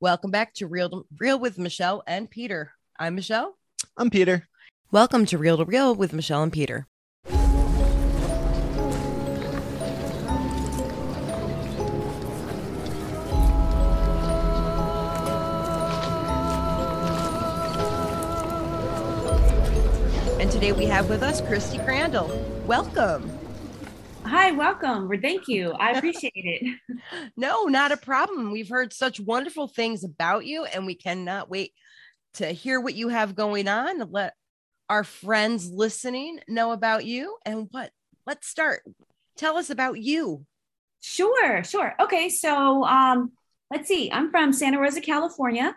Welcome back to Reel to Real with Michelle and Peter. I'm Michelle. I'm Peter. Welcome to Reel to Real with Michelle and Peter. And today we have with us Christy Crandall. Welcome. Hi, welcome. Or thank you. I appreciate it. No, not a problem. We've heard such wonderful things about you, and we cannot wait to hear what you have going on. Let our friends listening know about you and what. Let's start. Tell us about you. Sure, sure. Okay, so um, let's see. I'm from Santa Rosa, California,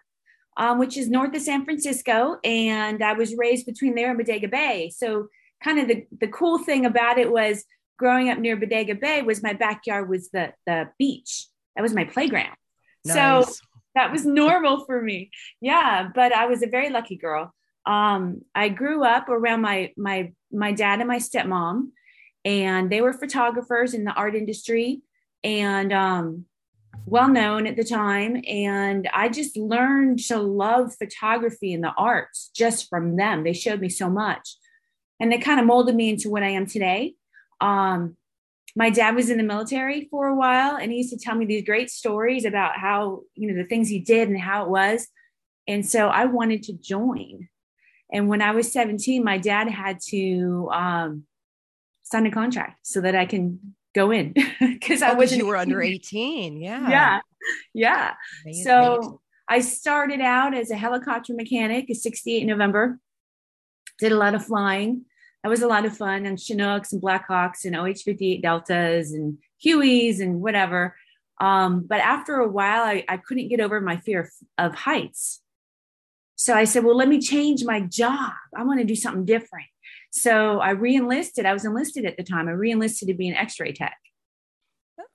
um, which is north of San Francisco, and I was raised between there and Bodega Bay. So, kind of the the cool thing about it was growing up near Bodega Bay was my backyard was the the beach. That was my playground. So that was normal for me. Yeah, but I was a very lucky girl. Um, I grew up around my my my dad and my stepmom, and they were photographers in the art industry and um, well known at the time. And I just learned to love photography and the arts just from them. They showed me so much, and they kind of molded me into what I am today. Um, my dad was in the military for a while and he used to tell me these great stories about how you know the things he did and how it was and so i wanted to join and when i was 17 my dad had to um, sign a contract so that i can go in because i Oh, wasn't you were under 18. Yeah. yeah yeah Amazing. so I started out as a helicopter mechanic, a 68 November. Did a lot of flying. That was a lot of fun and Chinooks and Blackhawks and OH 58 Deltas and Hueys and whatever. Um, but after a while, I, I couldn't get over my fear of, of heights. So I said, well, let me change my job. I want to do something different. So I re-enlisted. I was enlisted at the time. I re-enlisted to be an x-ray tech.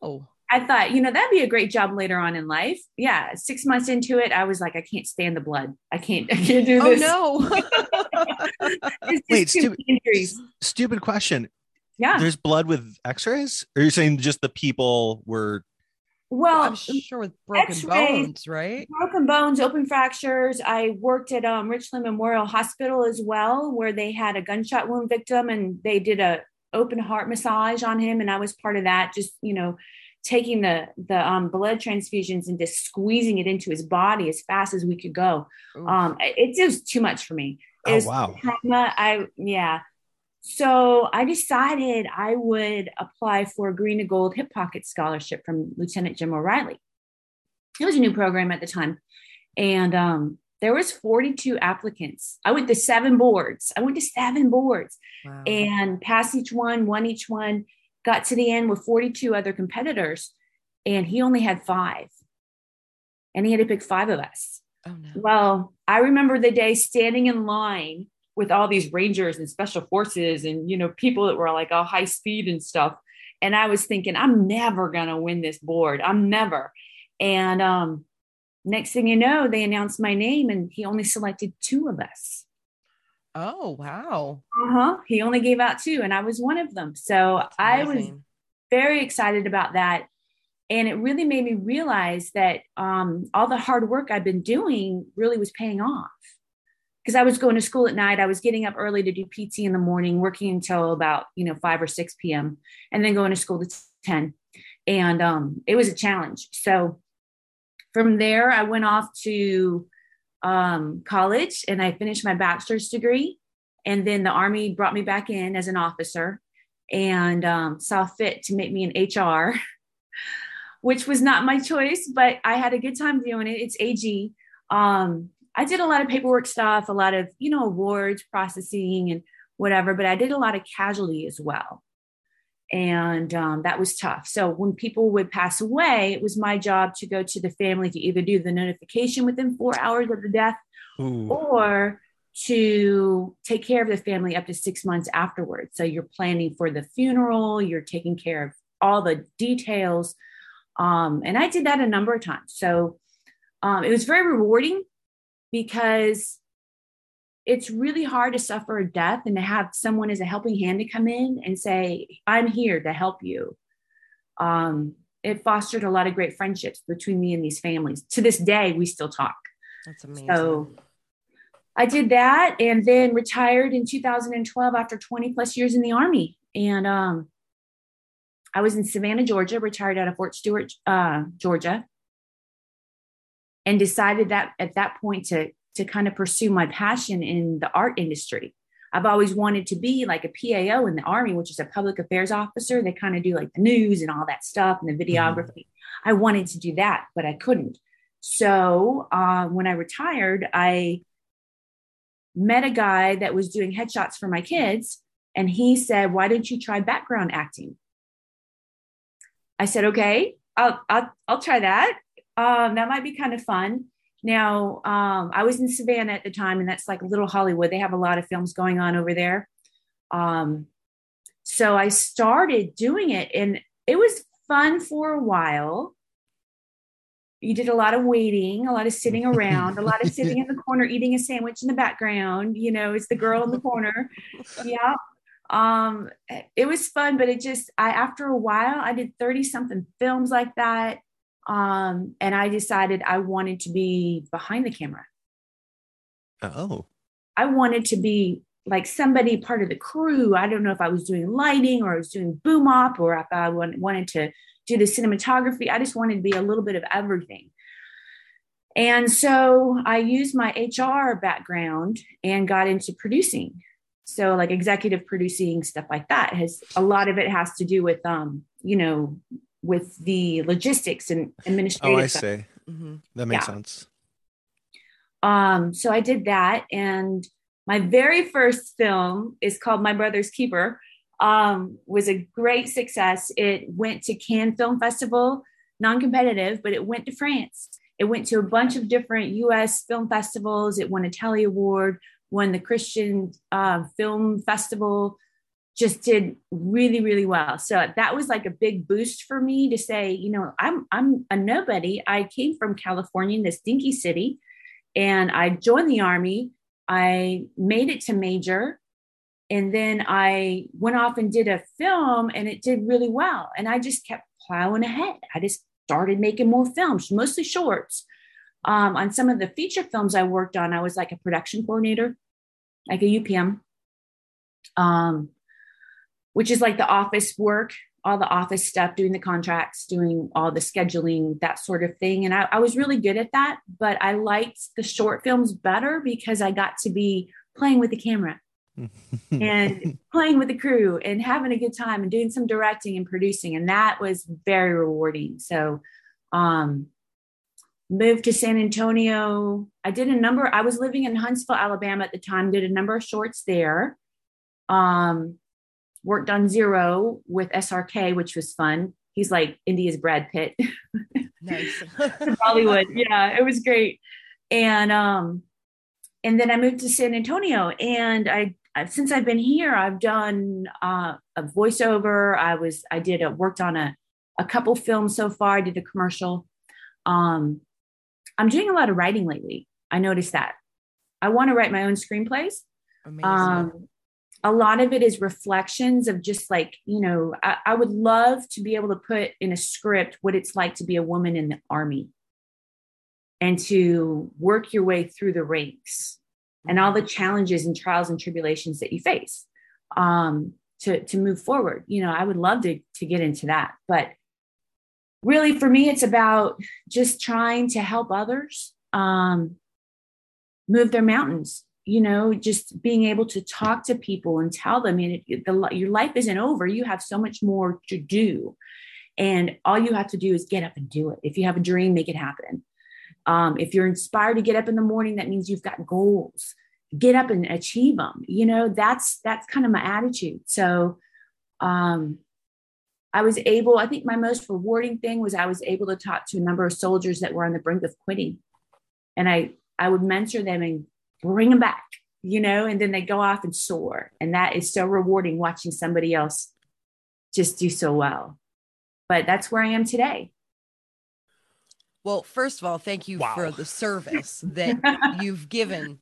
oh, I thought, you know, that'd be a great job later on in life. Yeah. Six months into it, I was like, I can't stand the blood. I can't, I can't do this. oh no. Wait, too stu- many injuries. Stupid question. Yeah. There's blood with x-rays? Or you're saying just the people were Well, I'm sure with broken X-rays- bones, right? broken bones, open fractures. I worked at um, Richland Memorial Hospital as well, where they had a gunshot wound victim and they did a open heart massage on him, and I was part of that. Just you know, taking the the um, blood transfusions and just squeezing it into his body as fast as we could go. Oof. Um, it, it was too much for me. It Oh wow. trauma. I yeah. So I decided I would apply for a green to gold hip pocket scholarship from Lieutenant Jim O'Reilly. It was a new program at the time, and um, there was 42 applicants. I went to seven boards. I went to seven boards wow. and passed each one, won each one. Got to the end with 42 other competitors, and he only had five, and he had to pick five of us. oh no. Well, I remember the day standing in line with all these rangers and special forces and you know people that were like all high speed and stuff and I was thinking I'm never going to win this board. I'm never. And um next thing you know, they announced my name and he only selected two of us. Oh wow. Uh-huh. He only gave out two and I was one of them. So I was very excited about that. And it really made me realize that um, all the hard work I've been doing really was paying off. Because I was going to school at night, I was getting up early to do PT in the morning, working until about you know five or six p.m., and then going to school to ten. And um, it was a challenge. So from there, I went off to um, college and I finished my bachelor's degree. And then the Army brought me back in as an officer and um, saw fit to make me an HR, which was not my choice, but I had a good time doing it. It's AG. Um, I did a lot of paperwork stuff, a lot of, you know, awards processing and whatever, but I did a lot of casualty as well. And um, that was tough. So when people would pass away, it was my job to go to the family to either do the notification within four hours of the death Ooh. or to take care of the family up to six months afterwards. So you're planning for the funeral, you're taking care of all the details. Um, and I did that a number of times. So um, it was very rewarding because it's really hard to suffer a death and to have someone as a helping hand to come in and say, I'm here to help you. Um, it fostered a lot of great friendships between me and these families. To this day, we still talk. That's amazing. So I did that and then retired in 2012 after 20 plus years in the Army. And um, I was in Savannah, Georgia, retired out of Fort Stewart, uh, Georgia, and decided that at that point to, to kind of pursue my passion in the art industry. I've always wanted to be like a PAO in the Army, which is a public affairs officer. They kind of do like the news and all that stuff and the mm-hmm. videography. Mm-hmm. I wanted to do that, but I couldn't. So uh, when I retired, I met a guy that was doing headshots for my kids, and he said, "Why don't you try background acting?" I said, "Okay, I'll I'll, I'll try that. Um, that might be kind of fun." Now, um, I was in Savannah at the time, and that's like Little Hollywood. They have a lot of films going on over there. Um, so I started doing it, and it was fun for a while. You did a lot of waiting, a lot of sitting around, a lot of sitting in the corner eating a sandwich in the background. You know, it's the girl in the corner. Yeah. Um, it was fun, but it just, I, after a while, I did 30 something films like that. Um, and I decided I wanted to be behind the camera. Oh. I wanted to be like somebody part of the crew. I don't know if I was doing lighting or I was doing boom op or if I wanted to do the cinematography. I just wanted to be a little bit of everything. And so I used my HR background and got into producing. So like executive producing stuff like that has a lot of it has to do with um, you know, with the logistics and administrative. Oh, I see. Mm-hmm. That makes yeah. sense. Um, so I did that, and my very first film is called My Brother's Keeper. Um, was a great success. It went to Cannes Film Festival, non-competitive, but it went to France. It went to a bunch of different U.S. film festivals. It won a Telly Award, won the Christian uh, Film Festival just did really really well. So that was like a big boost for me to say you know i'm i'm a nobody. I came from california in this dinky city and i joined the army. I made it to major and then i went off and did a film and it did really well. And i just kept plowing ahead. I just started making more films mostly shorts. Um, on some of the feature films i worked on i was like a production coordinator like a upm um, which is like the office work, all the office stuff, doing the contracts, doing all the scheduling, that sort of thing. And I, I was really good at that, but I liked the short films better because I got to be playing with the camera and playing with the crew and having a good time and doing some directing and producing. And that was very rewarding. So, um, moved to San Antonio. I did a number, I was living in Huntsville, Alabama at the time, did a number of shorts there. Um, worked on Zero with SRK, which was fun. He's like India's Brad Pitt. nice. Hollywood. Yeah, it was great. And um and then I moved to San Antonio and I since I've been here, I've done uh, a voiceover. I was I did a worked on a a couple films so far. I did a commercial. Um, I'm doing a lot of writing lately. I noticed that. I want to write my own screenplays. Amazing. Um, a lot of it is reflections of just like you know I, I, would love to be able to put in a script what it's like to be a woman in the army and to work your way through the ranks and all the challenges and trials and tribulations that you face um, to to move forward. You know i would love to to get into that. But really for me it's about just trying to help others um, move their mountains you know just being able to talk to people and tell them and the, your life isn't over. You have so much more to do. And all you have to do is get up and do it. If you have a dream make it happen. Um, if you're inspired to get up in the morning that means you've got goals. Get up and achieve them you know that's that's kind of my attitude. So um, i was able i think my most rewarding thing was i was able to talk to a number of soldiers that were on the brink of quitting. And i i would mentor them and bring them back, you know, and then they go off and soar. And that is so rewarding watching somebody else just do so well. But that's where I am today. Well, first of all, thank you wow. for the service that you've given.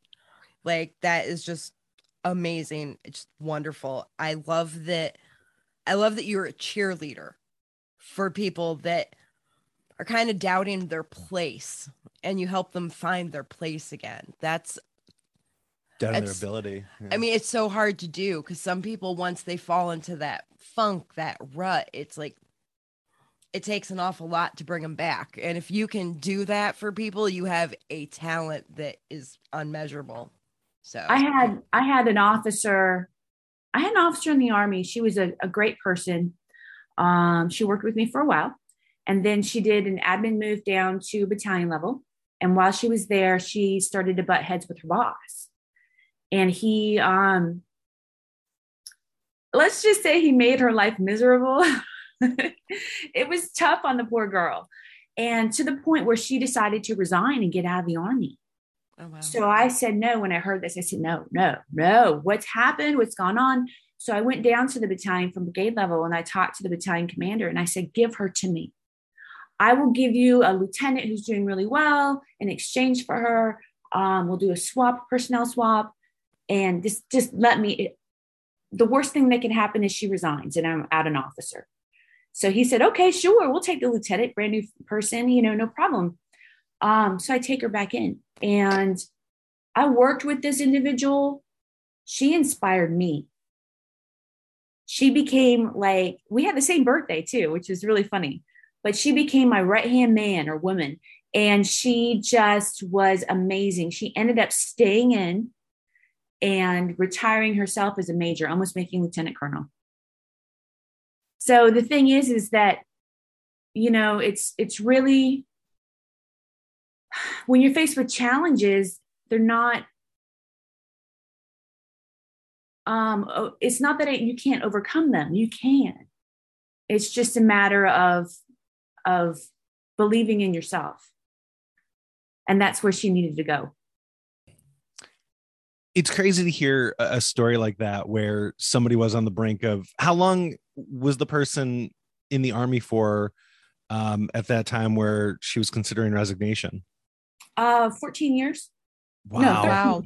Like, that is just amazing. It's wonderful. I love that. I love that you're a cheerleader for people that are kind of doubting their place and you help them find their place again. That's Down to their ability. Yeah. I mean, it's so hard to do because some people, once they fall into that funk, that rut, it's like it takes an awful lot to bring them back. And if you can do that for people, you have a talent that is unmeasurable. So I had I had an officer, I had an officer in the army. She was a, a great person. Um, she worked with me for a while, and then she did an admin move down to battalion level. And while she was there, she started to butt heads with her boss, and he, um, let's just say, he made her life miserable. it was tough on the poor girl, and to the point where she decided to resign and get out of the army. oh, wow. So I said no when I heard this. I said, no, no, no. What's happened? What's gone on? So I went down to the battalion from brigade level and I talked to the battalion commander and I said, give her to me. I will give you a lieutenant who's doing really well in exchange for her. Um, we'll do a swap, personnel swap, and just just let me. The worst thing that can happen is she resigns and I'm out an officer. So he said, okay, sure, we'll take the lieutenant, brand new person, you know, no problem. Um, so I take her back in and I worked with this individual. She inspired me. She became like, we had the same birthday too, which is really funny, but she became my right hand man or woman. And she just was amazing. She ended up staying in and retiring herself as a major, almost making lieutenant colonel. So the thing is, is that, you know, it's, it's really, when you're faced with challenges, they're not um it's not that it, you can't overcome them you can. It's just a matter of of believing in yourself. And that's where she needed to go it's crazy to hear a a story like that where somebody was on the brink of how long was the person in the army for um, at that time where she was considering resignation? Uh 14 years. Wow, No, 13, Wow.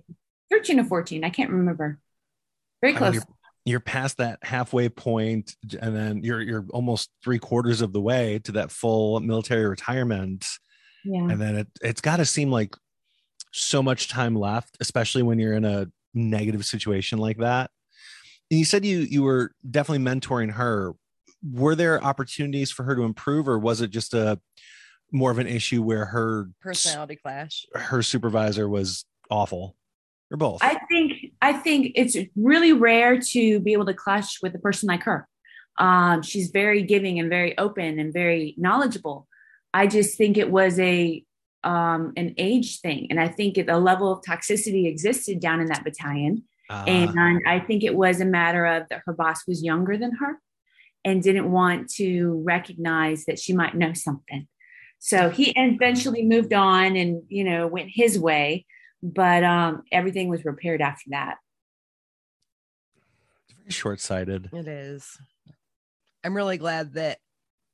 13 or 14 i can't remember. Very I mean, close. you're, you're past that halfway point and then you're you're almost three quarters of the way to that full military retirement. Yeah. And then it, it's got to seem like so much time left especially when you're in a negative situation like that and you said you you were definitely mentoring her were there opportunities for her to improve or was it just a more of an issue where her personality clash. her supervisor was awful or both I think I think it's really rare to be able to clash with a person like her. Um, she's very giving and very open and very knowledgeable. I just think it was a um, an age thing, and I think a level of toxicity existed down in that battalion. Uh, And I think it was a matter of that her boss was younger than her and didn't want to recognize that she might know something. So he eventually moved on and, you know, went his way, but um, everything was repaired after that. it's very short-sighted It is. I'm really glad that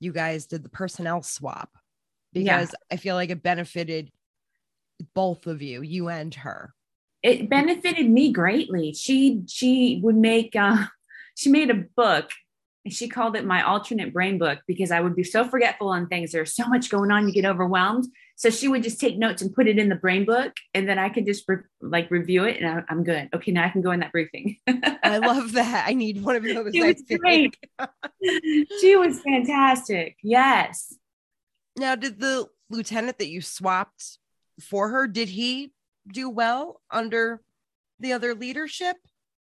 you guys did the personnel swap Yeah. because I feel like it benefited both of you, you and her. It benefited me greatly. She she would make uh, she made a book and she called it my alternate brain book because I would be so forgetful on things. There's so much going on, you get overwhelmed. So she would just take notes and put it in the brain book, and then I could just re- like review it, and I, I'm good. Okay, now I can go in that briefing. I love that. I need one of those. She was great. she was fantastic. Yes. Now, did the lieutenant that you swapped for her, did he do well under the other leadership?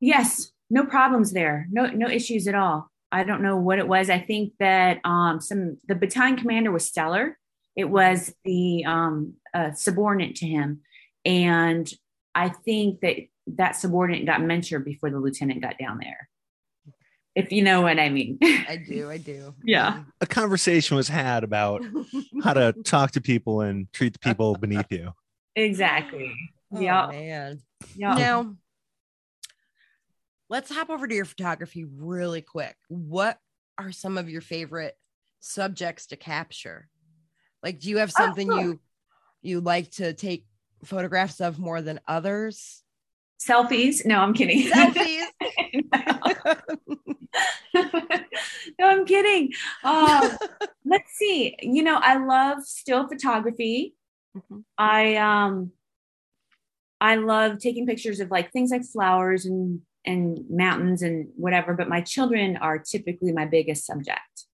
Yes, no problems there. No, no issues at all. I don't know what it was. I think that um, some the battalion commander was stellar. It was the um, subordinate to him, and I think that that subordinate got mentored before the lieutenant got down there. If you know what I mean. I do. I do. Yeah. a conversation was had about how to talk to people and treat the people beneath you exactly. Oh, yeah. man. Yeah. Now, let's hop over to your photography really quick. What are some of your favorite subjects to capture? Like, do you have Oh, something you you like to take photographs of more than others? Selfies. No, I'm kidding. Selfies. no, I'm kidding. Um, let's see. You know, I love still photography. Mhm. I um I love taking pictures of like things like flowers and and mountains and whatever, but my children are typically my biggest subject.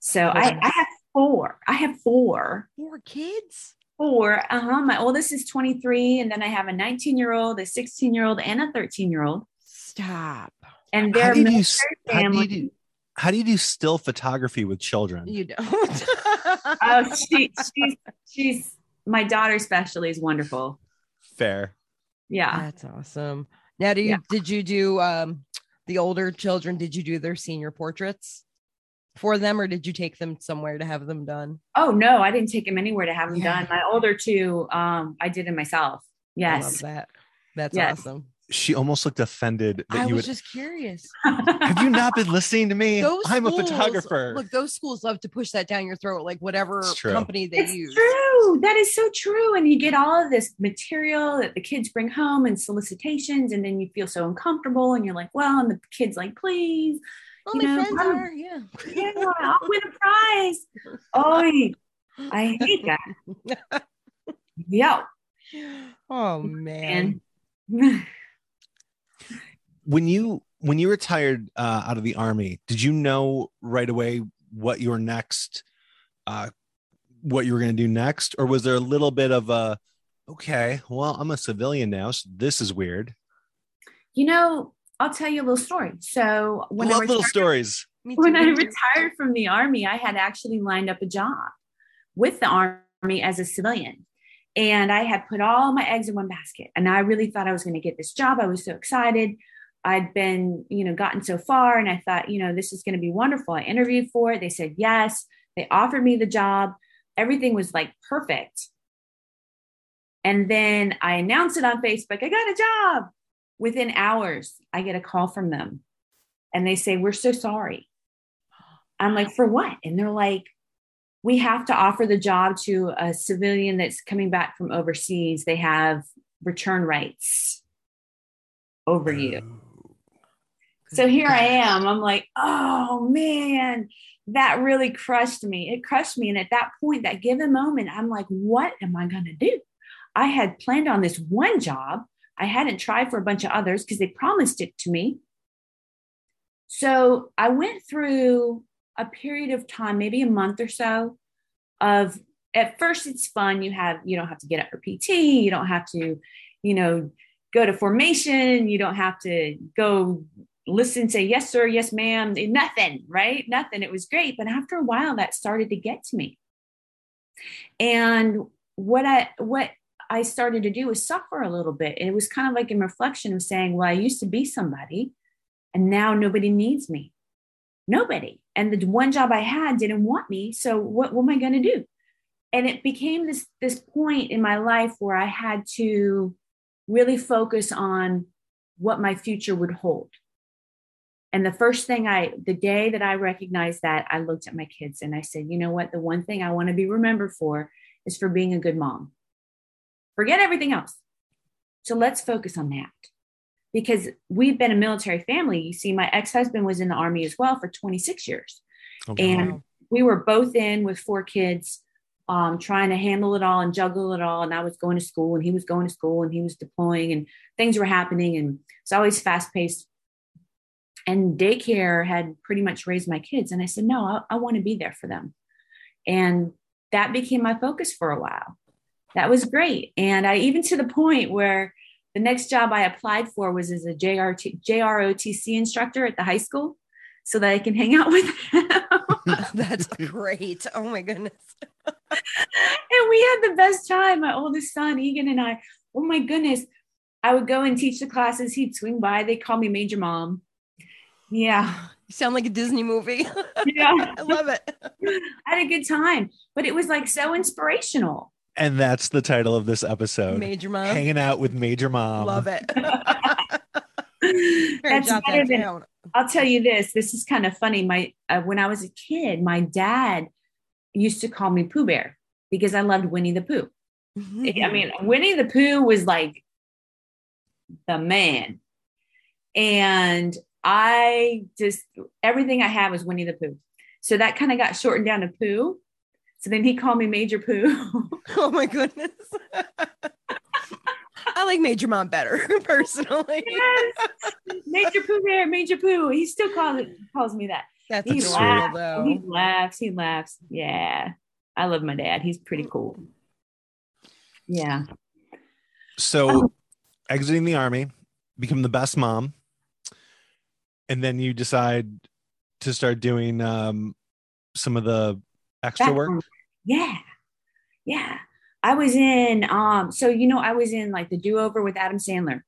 So I, I have four. I have four. Four kids. Four. Uh-huh. My oldest is 23, and then I have a 19 year old, a 16 year old, and a 13 year old. Stop. And How do you do, how do you do how do you do still photography with children? You don't. Oh, she, she's she's my daughter especially is wonderful. Fair. Yeah. That's awesome. Now, do you Yeah. did you do um the older children? Did you do their senior portraits for them, or did you take them somewhere to have them done? Oh no, I didn't take them anywhere to have them Yeah. done. My older two, um, I did it myself. I love Yes. that. That's Yes. awesome. She almost looked offended that I you was would just curious. have you not been listening to me? Those I'm a schools- photographer. Look, those schools love to push that down your throat, like whatever It's true. company they it's use. true. That is so true. And you get all of this material that the kids bring home and solicitations, and then you feel so uncomfortable, and you're like, well, and the kids like, please, All you my know, friends I'm- are, yeah. yeah, I'll win a prize. Oh, I hate that. Yo, Oh man. and when you when you retired uh, out of the army, did you know right away what your next uh, what you were going to do next, or was there a little bit of a okay? Well, I'm a civilian now, so this is weird. you know, I'll tell you a little story. So when I Love little stories. Me when I retired from the army, I had actually lined up a job with the army as a civilian. And I had put all my eggs in one basket. And I really thought I was going to get this job. I was so excited. I'd been, you know, gotten so far and I thought, you know, this is going to be wonderful. I interviewed for it. They said yes. They offered me the job. Everything was like perfect. And then I announced it on Facebook. I got a job. Within hours, I get a call from them and they say, We're so sorry. I'm like, For what? And they're like, We have to offer the job to a civilian that's coming back from overseas. They have return rights over you. Oh. So here I am. I'm like, oh man, that really crushed me. It crushed me. And at that point, that given moment, I'm like, what am I going to do? I had planned on this one job. I hadn't tried for a bunch of others because they promised it to me. So I went through a period of time, maybe a month or so, of at first it's fun. You have you don't have to get up for PT. You don't have to, you know, go to formation. You don't have to go listen, say yes sir, yes ma'am. Eh, nothing, right? Nothing. It was great, but after a while, that started to get to me. And what I what I started to do was suffer a little bit. And it was kind of like in reflection of saying, well, I used to be somebody, and now nobody needs me. Nobody. And the one job I had didn't want me. So what, what am I going to do? And it became this this point in my life where I had to really focus on what my future would hold. And the first thing I, the day that I recognized that, I looked at my kids and I said, you know what? The one thing I want to be remembered for is for being a good mom. Forget everything else. So let's focus on that. Because we've been a military family. You see, my ex husband was in the Army as well for 26 years. And Wow. we were both in with four kids, um, trying to handle it all and juggle it all. And I was going to school and he was going to school and he was deploying and things were happening. And it's always fast paced. And daycare had pretty much raised my kids. And I said, no, I, I want to be there for them. And that became my focus for a while. That was great. And I even to the point where the next job I applied for was as a JRT, JROTC instructor at the high school so that I can hang out with them. That's great. Oh my goodness. and we had the best time. My oldest son, Egan, and I. Oh my goodness. I would go and teach the classes. He'd swing by. They call me Major Mom. Yeah. You sound like a Disney movie. Yeah. I love it. I had a good time, but it was like so inspirational. and that's the title of this episode. Major mom. Hanging out with Major Mom. Love it. That's better that than. I'll tell you this. This is kind of funny. My uh, when I was a kid, my dad used to call me Pooh Bear because I loved Winnie the Pooh. I mean, Winnie the Pooh was like the man. And I just everything I have is Winnie the Pooh. So that kind of got shortened down to Pooh. So then he called me Major Pooh. oh my goodness. I like Major Mom better personally. yes. Major Pooh there, Major Pooh. He still calls it calls me that. That's he adorable laughs. though. He laughs. He laughs. Yeah. I love my dad. He's pretty cool. Yeah. So, Oh. exiting the army, become the best mom, and then you decide to start doing um, some of the extra work. Yeah. Yeah. I was in um so you know I was in like the do-over with Adam Sandler.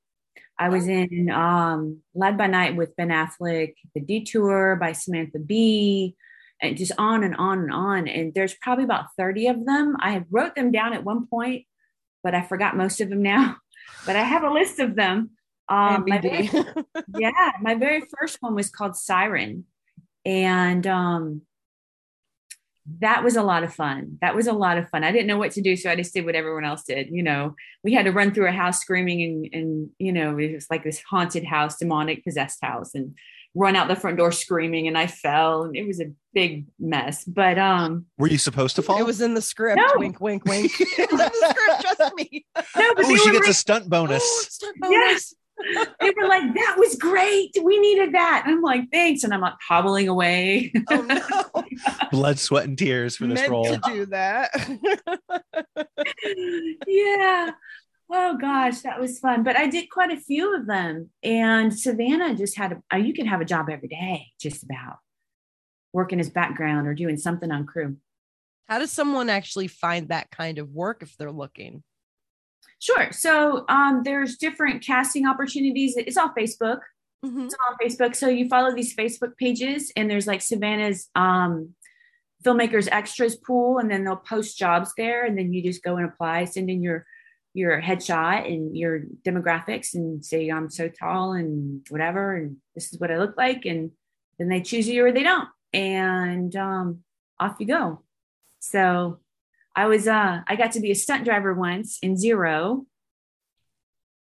I was in um Live by Night with Ben Affleck, The Detour by Samantha Bee, and just on and on and on. And there's probably about 30 of them. I wrote them down at one point, but I forgot most of them now. But I have a list of them. Um, my very yeah, my very first one was called Siren. And um that was a lot of fun. That was a lot of fun. I didn't know what to do, so I just did what everyone else did. You know, we had to run through a house screaming and and you know, it was like this haunted house, demonic possessed house, and run out the front door screaming and I fell and it was a big mess. But um Were you supposed to fall? it was in the script. No. Wink, wink, wink. it was in the script. Trust me. no, but oh, she gets like, a stunt bonus. Oh, stunt Yes. Bonus. they were like, that was great. We needed that. And I'm like, thanks. And I'm like hobbling away. Oh no. Blood, sweat, and tears for this Meant role. to do that. yeah. Oh gosh, that was fun. But I did quite a few of them. And Savannah just had a, uh, you can have a job every day, just about working as background or doing something on crew. How does someone actually find that kind of work if they're looking? Sure. So um, there's different casting opportunities. It's all Facebook. Mhm. It's all on Facebook. So you follow these Facebook pages, and there's like Savannah's um, filmmakers extras pool, and then they'll post jobs there, and then you just go and apply, send in your your headshot and your demographics, and say I'm so tall and whatever, and this is what I look like, and then they choose you or they don't, and um, off you go. So I was uh I got to be a stunt driver once in Zero.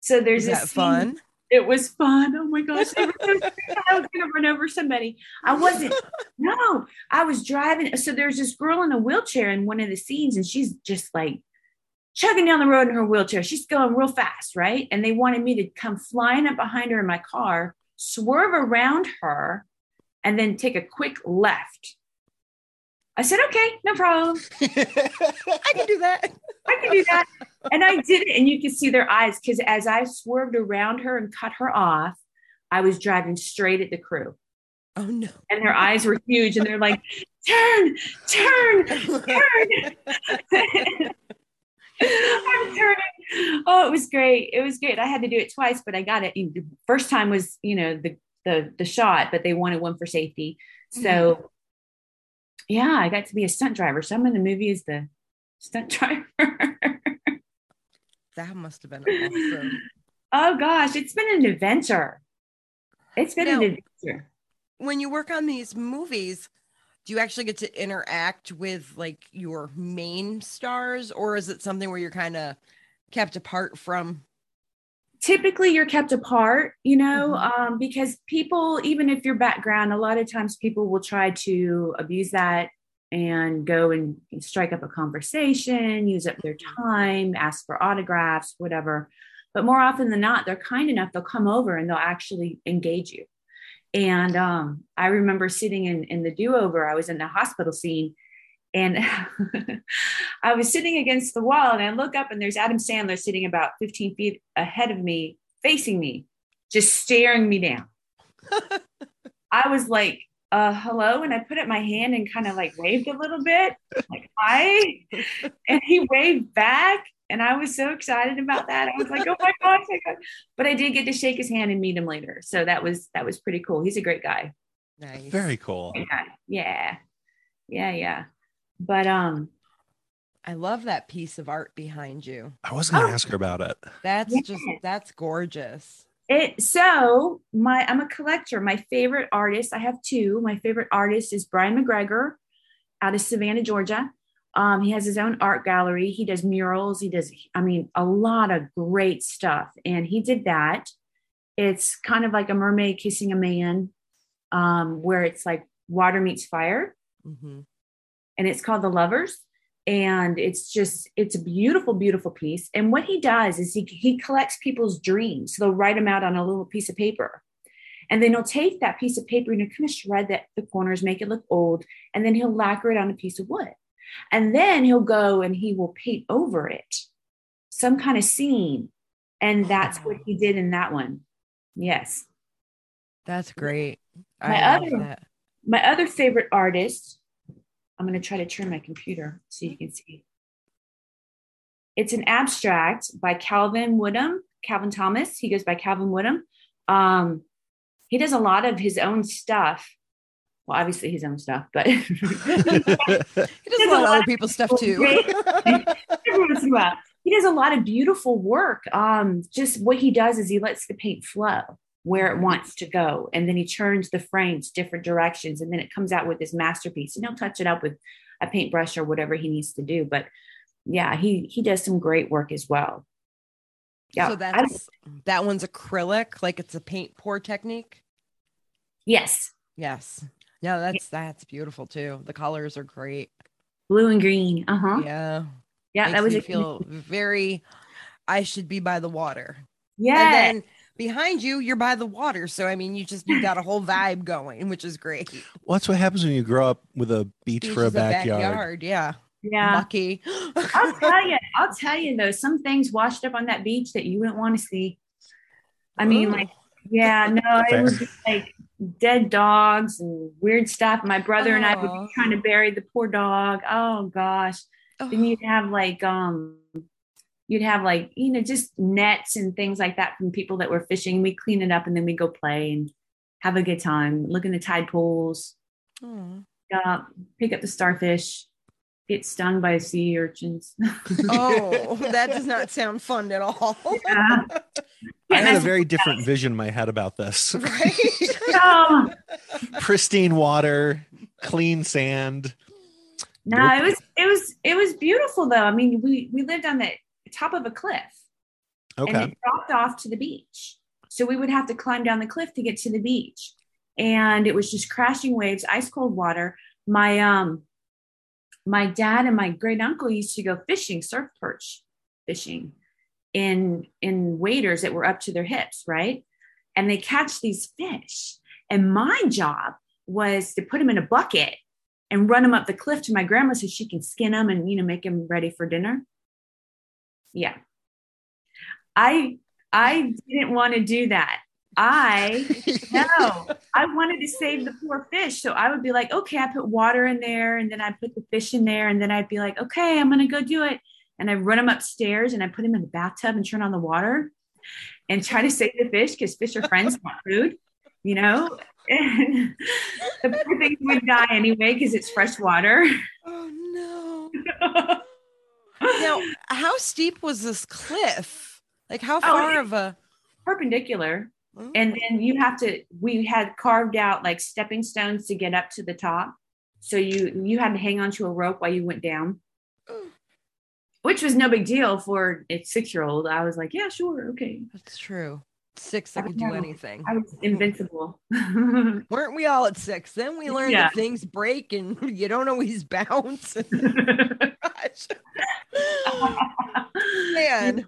So there's Is this that fun? it was fun. Oh my gosh. I was, so scared I was gonna run over somebody. I wasn't, no, I was driving. So there's this girl in a wheelchair in one of the scenes, and she's just like chugging down the road in her wheelchair. She's going real fast, right? And they wanted me to come flying up behind her in my car, swerve around her, and then take a quick left. I said, okay, no problem. I can do that. I can do that. And I did it. And you could see their eyes because as I swerved around her and cut her off, I was driving straight at the crew. Oh no. And their eyes were huge. And they're like, turn, turn, turn. I'm turning. Oh, it was great. It was great. I had to do it twice, but I got it. The first time was, you know, the the the shot, but they wanted one for safety. So mm-hmm. Yeah, I got to be a stunt driver. So I'm in the movie as the stunt driver. that must have been awesome. oh gosh, it's been an adventure. It's been Now- an adventure. when you work on these movies, do you actually get to interact with like your main stars, or is it something where you're kind of kept apart from? Typically you're kept apart you know Mhm. um, because people even if your background a lot of times people will try to abuse that and go and strike up a conversation use up their time ask for autographs whatever. But more often than not they're kind enough they'll come over and they'll actually engage you. And um, i remember sitting in, in the do-over i was in the hospital scene and I was sitting against the wall and I look up and there's Adam Sandler sitting about 15 feet ahead of me, facing me, just staring me down. I was like, uh, hello. And I put up my hand and kind of like waved a little bit, like, hi. And he waved back. And I was so excited about that. I was like, oh my gosh. I got... But I did get to shake his hand and meet him later. So that was that was pretty cool. He's a great guy. Nice. Very cool. Great guy. Yeah. Yeah, yeah. But um I love that piece of art behind you. I was going to Oh. ask her about it. That's Yeah. just that's gorgeous. It so my I'm a collector. My favorite artist, I have two. My favorite artist is Brian McGregor out of Savannah, Georgia. Um, he has his own art gallery. He does murals. He does, I mean, a lot of great stuff. And he did that. It's kind of like a mermaid kissing a man, um, where it's like water meets fire, Mhm. And it's called The Lovers. And it's just, it's a beautiful, beautiful piece. And what he does is he, he collects people's dreams. So they'll write them out on a little piece of paper. And then he'll take that piece of paper and he'll kind of shred that the corners, make it look old, and then he'll lacquer it on a piece of wood. And then he'll go and he will paint over it some kind of scene. And that's what he did in that one. Yes. That's great. My I love other- that. My other favorite artist, I'm going to try to turn my computer so you can see. It's an abstract by Calvin Woodham, Calvin Thomas. He goes by Calvin Woodham. Um, he does a lot of his own stuff. Well, obviously his own stuff, but He does a lot of other people's stuff too. every once in a while. He does a lot of beautiful work. Um, just what he does is he lets the paint flow where it wants to go, and then he turns the frames different directions, and then it comes out with this masterpiece. And he'll touch it up with a paintbrush or whatever he needs to do. But yeah, he he does some great work as well. Yeah, So that's that one's acrylic, like it's a paint pour technique. yes, Yes. Yeah, that's that's beautiful too. The colors are great. blue and green. Uh huh. Yeah. Yeah, Makes that was me a feel very I should be by the water. yeah. And then behind you, you're by the water. So I mean you just you got a whole vibe going, which is great. well, that's what happens when you grow up with a beach Beach for a is backyard. Yeah. yeah. Lucky. I'll tell you, I'll tell you though, some things washed up on that beach that you wouldn't want to see. I mean, Ooh. like, yeah, no, Fair. it would be like dead dogs and weird stuff. My brother and I would be trying to bury the poor dog. Oh gosh. Then you'd have like um you'd have like, you know, just nets and things like that from people that were fishing. We clean it up and then we go play and have a good time, look in the tide pools, Aw. uh, pick up the starfish, get stung by sea urchins. Oh, that does not sound fun at all. Yeah. I had a very different vision in my head about this. right? No, Pristine water, clean sand. no, Nope. it was it was it was beautiful though. I mean, we we lived on the top of a cliff and Okay. it dropped off to the beach. So we would have to climb down the cliff to get to the beach. And it was just crashing waves, ice cold water. My um my dad and my great uncle used to go fishing, surf perch fishing in in waders that were up to their hips, right? And they catch these fish. And my job was to put them in a bucket and run them up the cliff to my grandma so she can skin them and you know make them ready for dinner. Yeah. I I didn't want to do that. I no, I wanted to save the poor fish. So I would be like, okay, I put water in there and then I put the fish in there and then I'd be like, okay, I'm going to go do it. And I run them upstairs and I put them in the bathtub and turn on the water and try to save the fish because fish are friends, not food, you know? And the poor things would die anyway because it's fresh water. Oh no. Now, how steep was this cliff? Like how Oh, far it- of a Perpendicular. Oh. and then you have to we had carved out like stepping stones to get up to the top so you you had to hang onto a rope while you went down Oh. which was no big deal for a six year old i was like yeah sure okay That's true. Six that I could do know. anything. i was invincible Weren't we all at six? Then we learned Yeah. that things break and you don't always bounce. Man.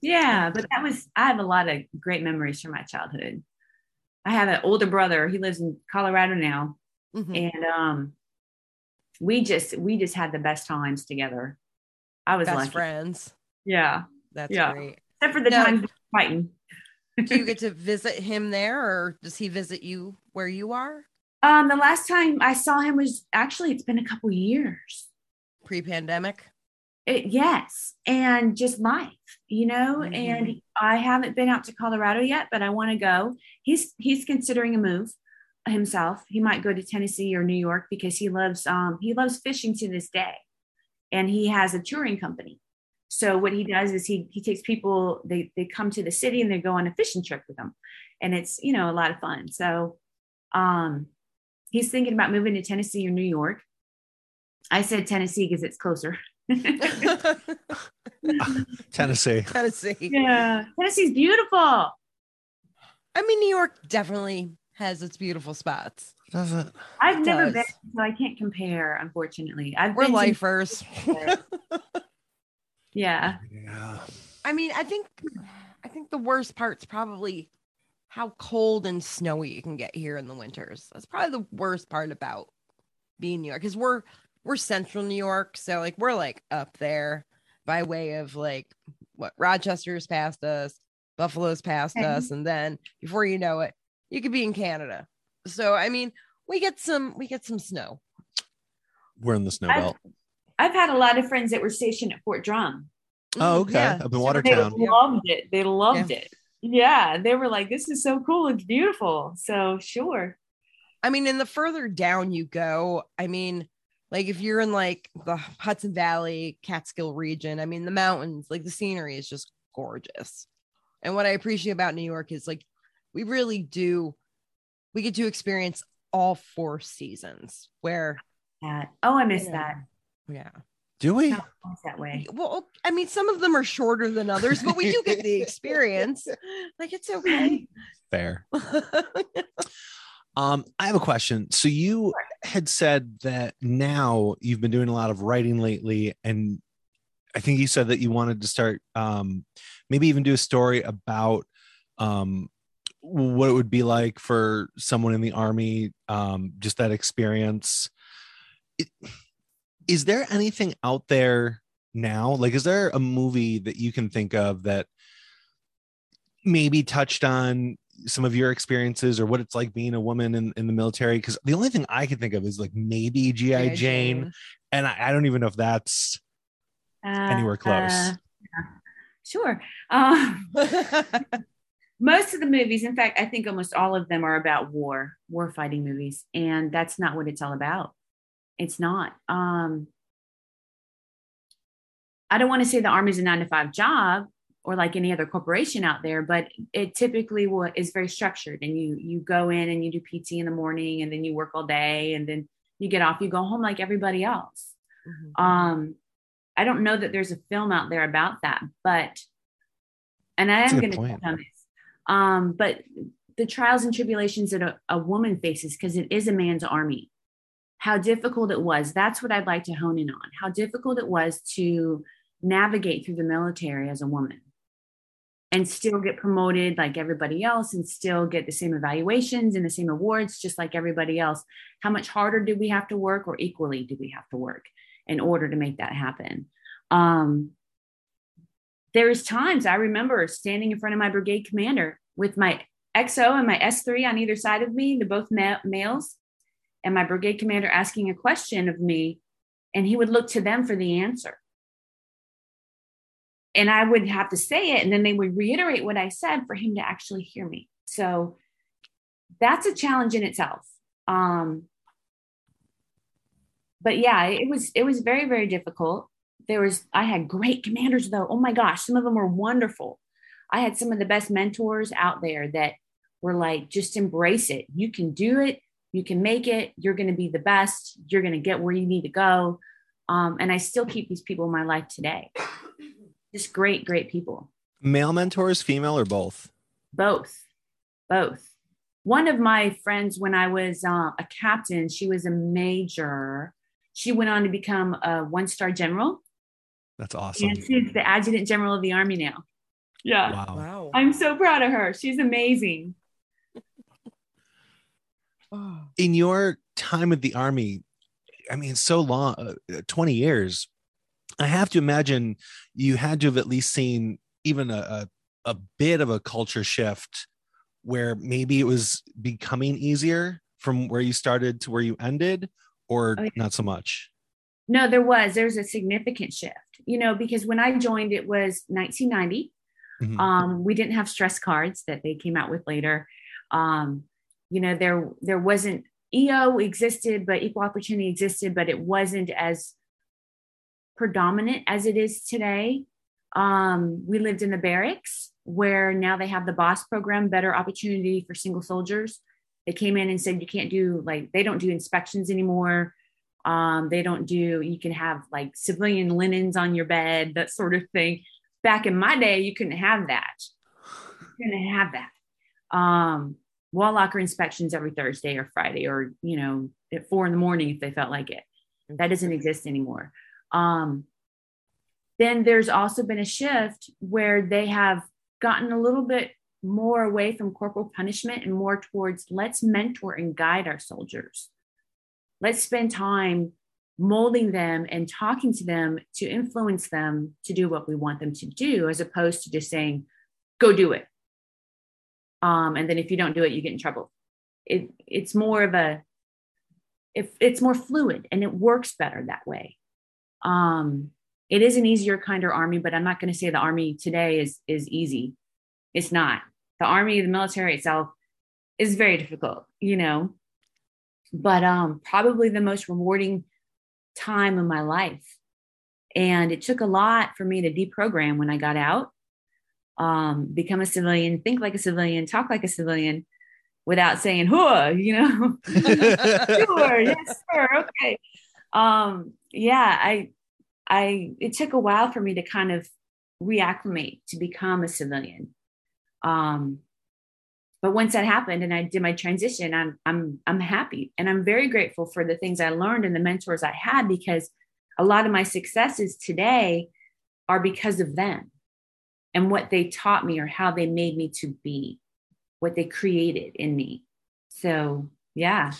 yeah but that was i have a lot of great memories from my childhood i have an older brother he lives in colorado now Mhm. and um we just we just had the best times together i was Best lucky friends. yeah That's Yeah. great. except for the No. times fighting Do you get to visit him there or does he visit you where you are? Um, the last time I saw him was actually it's been a couple years. Pre-pandemic? It, yes, and just life, you know. Mhm. And I haven't been out to Colorado yet, but I want to go. He's he's considering a move himself. He might go to Tennessee or New York because he loves um he loves fishing to this day, and he has a touring company. So what he does is he he takes people they they come to the city and they go on a fishing trip with him, and it's you know a lot of fun. So, um, he's thinking about moving to Tennessee or New York. I said Tennessee because it's closer. Tennessee. Tennessee. yeah, Tennessee's beautiful. I mean, New York definitely has its beautiful spots. Does it? I've It never does. been, so I can't compare, unfortunately. I've We're been to- lifers. yeah. Yeah. I mean, I think I think the worst part's probably how cold and snowy it can get here in the winters. That's probably the worst part about being New York because we're we're central New York, so like we're like up there by way of like what Rochester's past us, Buffalo's past Okay. us, and then before you know it, you could be in Canada. So I mean, we get some we get some snow. We're in the snow I've- belt. I've had a lot of friends that were stationed at Fort Drum. Oh, Mm, okay. yeah, Up in super Watertown. They loved it. They loved it. Yeah. They were like, this is so cool. It's beautiful. So, sure. I mean, and the further down you go, I mean, like if you're in like the Hudson Valley, Catskill region, I mean, the mountains, like the scenery is just gorgeous. And what I appreciate about New York is like we really do, we get to experience all four seasons where, That. Oh, I miss Yeah. that. Yeah. Do we? No, that way. Well, I mean, some of them are shorter than others, but we do get the experience. Like it's okay. Fair. Um, I have a question. So you had said that now you've been doing a lot of writing lately, and I think you said that you wanted to start um, maybe even do a story about um, what it would be like for someone in the army, um, just that experience. It, is there anything out there now? Like, is there a movie that you can think of that maybe touched on some of your experiences or what it's like being a woman in, in the military? Because the only thing I can think of is like maybe G.I. Yeah, Jane, and I, I don't even know if that's Uh, anywhere close. uh, yeah. Sure. Um, most of the movies, in fact, I think almost all of them are about war, war fighting movies, and that's not what it's all about. It's not. Um, I don't want to say the army's a nine to five job or like any other corporation out there, but it typically will, is very structured, and you you go in and you do PT in the morning, and then you work all day, and then you get off, you go home like everybody else. Mhm. Um, I don't know that there's a film out there about that, but and I That's am going to on this. Um, but the trials and tribulations that a, a woman faces because it is a man's army. How difficult it was. That's what I'd like to hone in on. How difficult it was to navigate through the military as a woman and still get promoted like everybody else and still get the same evaluations and the same awards just like everybody else. How much harder did we have to work or equally did we have to work? in order to make that happen. Um, times I remember standing in front of my brigade commander with my XO and my S3 on either side of me, they're both ma- males, and my brigade commander asking a question of me, and he would look to them for the answer. And I would have to say it, and then they would reiterate what I said for him to actually hear me. So that's a challenge in itself. Um, but yeah, it was it was very very difficult. There was I had great commanders though. Oh my gosh, some of them were wonderful. I had some of the best mentors out there that were like, just embrace it. You can do it. You can make it. You're going to be the best. You're going to get where you need to go. Um, and I still keep these people in my life today. Just great, great people. Male mentors, female, or both? Both, both. One of my friends, when I was uh, a captain, she was a major. She went on to become a one star general. That's awesome. And she's the adjutant general of the army now. Yeah. Wow. Wow. I'm so proud of her. She's amazing. In your time with the army, I mean, so long, uh, 20 years, I have to imagine you had to have at least seen even a, a, a bit of a culture shift where maybe it was becoming easier from where you started to where you ended, or Oh, yeah. not so much. No, there was. There's a significant shift, you know, because when I joined, it was 1990. Mhm. Um, we didn't have stress cards that they came out with later. Um, you know, there there wasn't EO existed, but equal opportunity existed, but it wasn't as predominant as it is today. Um, we lived in the barracks where now they have the boss program, better opportunity for single soldiers. They came in and said you can't do like they don't do inspections anymore. Um, they don't do you can have like civilian linens on your bed, that sort of thing. Back in my day, you couldn't have that. You couldn't have that. um, wall locker inspections every Thursday or Friday, or you know, at four in the morning if they felt like it. That doesn't exist anymore. Um, then there's also been a shift where they have gotten a little bit more away from corporal punishment and more towards let's mentor and guide our soldiers. Let's spend time molding them and talking to them to influence them to do what we want them to do, as opposed to just saying, go do it. Um, and then if you don't do it, you get in trouble. It, it's more of a, if it's more fluid and it works better that way. Um, it is an easier, kinder army, but I'm not going to say the army today is is easy. It's not. The army, the military itself, is very difficult, you know. But um, probably the most rewarding time of my life. And it took a lot for me to deprogram when I got out, um, become a civilian, think like a civilian, talk like a civilian without saying, "Huh," you know. sure, yes, sir, okay. Um, yeah, I I it took a while for me to kind of reacclimate to become a civilian. Um, but once that happened and I did my transition, I'm I'm I'm happy and I'm very grateful for the things I learned and the mentors I had because a lot of my successes today are because of them and what they taught me or how they made me to be, what they created in me. So yeah.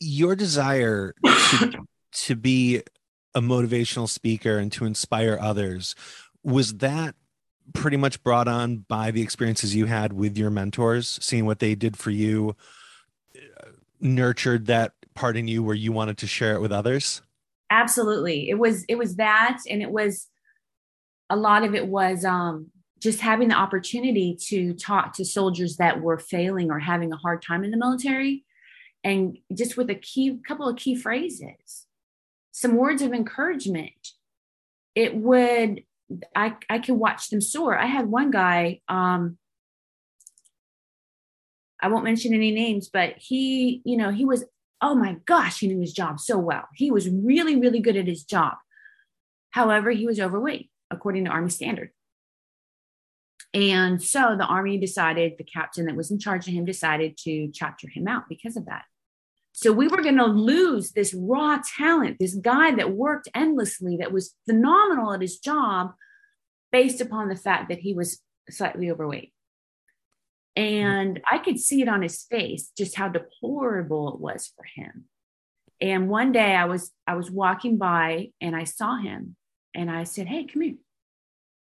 Your desire to, to be a motivational speaker and to inspire others was that pretty much brought on by the experiences you had with your mentors seeing what they did for you uh, nurtured that part in you where you wanted to share it with others absolutely it was it was that and it was a lot of it was um just having the opportunity to talk to soldiers that were failing or having a hard time in the military and just with a key couple of key phrases some words of encouragement, it would I I can watch them soar. I had one guy, um, I won't mention any names, but he, you know, he was, oh my gosh, he knew his job so well. He was really, really good at his job. However, he was overweight, according to Army standard. And so the Army decided, the captain that was in charge of him decided to chapter him out because of that. So we were going to lose this raw talent, this guy that worked endlessly, that was phenomenal at his job, based upon the fact that he was slightly overweight. And I could see it on his face just how deplorable it was for him. And one day I was I was walking by and I saw him and I said, "Hey, come here."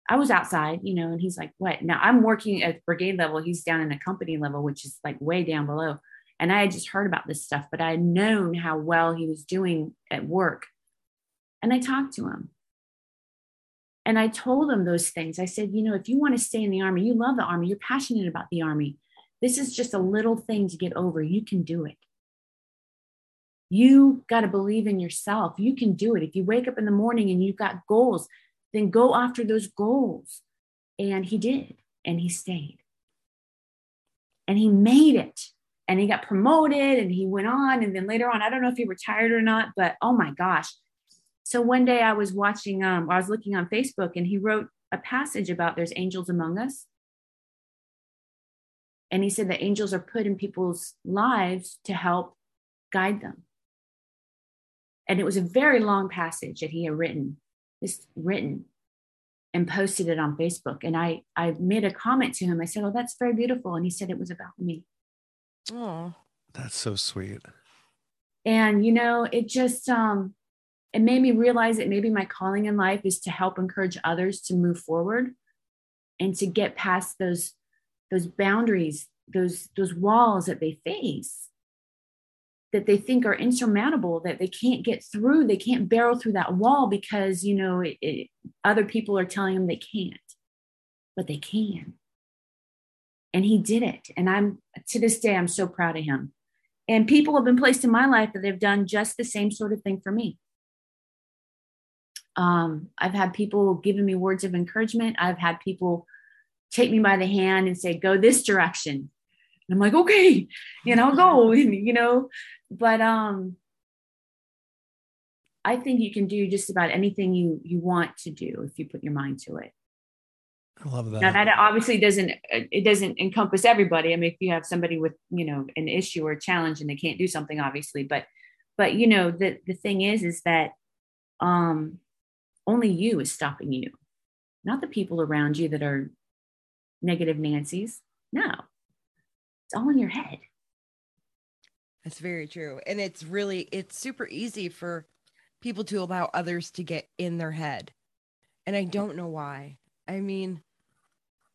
I was outside, you know, and he's like, "What?" Now I'm working at brigade level. He's down in a company level, which is like way down below. And I had just heard about this stuff, but I had known how well he was doing at work. And I talked to him. And I told him those things. I said, you know, if you want to stay in the army, you love the army, you're passionate about the army. This is just a little thing to get over. You can do it. You got to believe in yourself. You can do it. If you wake up in the morning and you've got goals, then go after those goals. And he did. And he stayed. And he made it and he got promoted and he went on and then later on i don't know if he retired or not but oh my gosh so one day i was watching um i was looking on facebook and he wrote a passage about there's angels among us and he said that angels are put in people's lives to help guide them and it was a very long passage that he had written just written and posted it on facebook. And i i made a comment to him. I said oh that's very beautiful. And he said it was about me. Oh, that's so sweet. And you know, it just um it made me realize that maybe my calling in life is to help encourage others to move forward and to get past those those boundaries, those those walls that they face that they think are insurmountable that they can't get through they can't barrel through that wall because you know it, it, other people are telling them they can't. But they can. And he did it. And i'm to this day i'm so proud of him. And people have been placed in my life that they've done just the same sort of thing for me. Um, i've had people giving me words of encouragement. I've had people take me by the hand and say go this direction and i'm like okay and I'll go and, you know but um i think you can do just about anything you you want to do if you put your mind to it I love that. Now that obviously doesn't it doesn't encompass everybody. I mean, if you have somebody with you know an issue or a challenge and they can't do something, obviously, but but you know the the thing is is that um only you is stopping you, not the people around you that are negative Nancy's. No, it's all in your head. That's very true. And it's really it's super easy for people to allow others to get in their head. And I don't know why. I mean,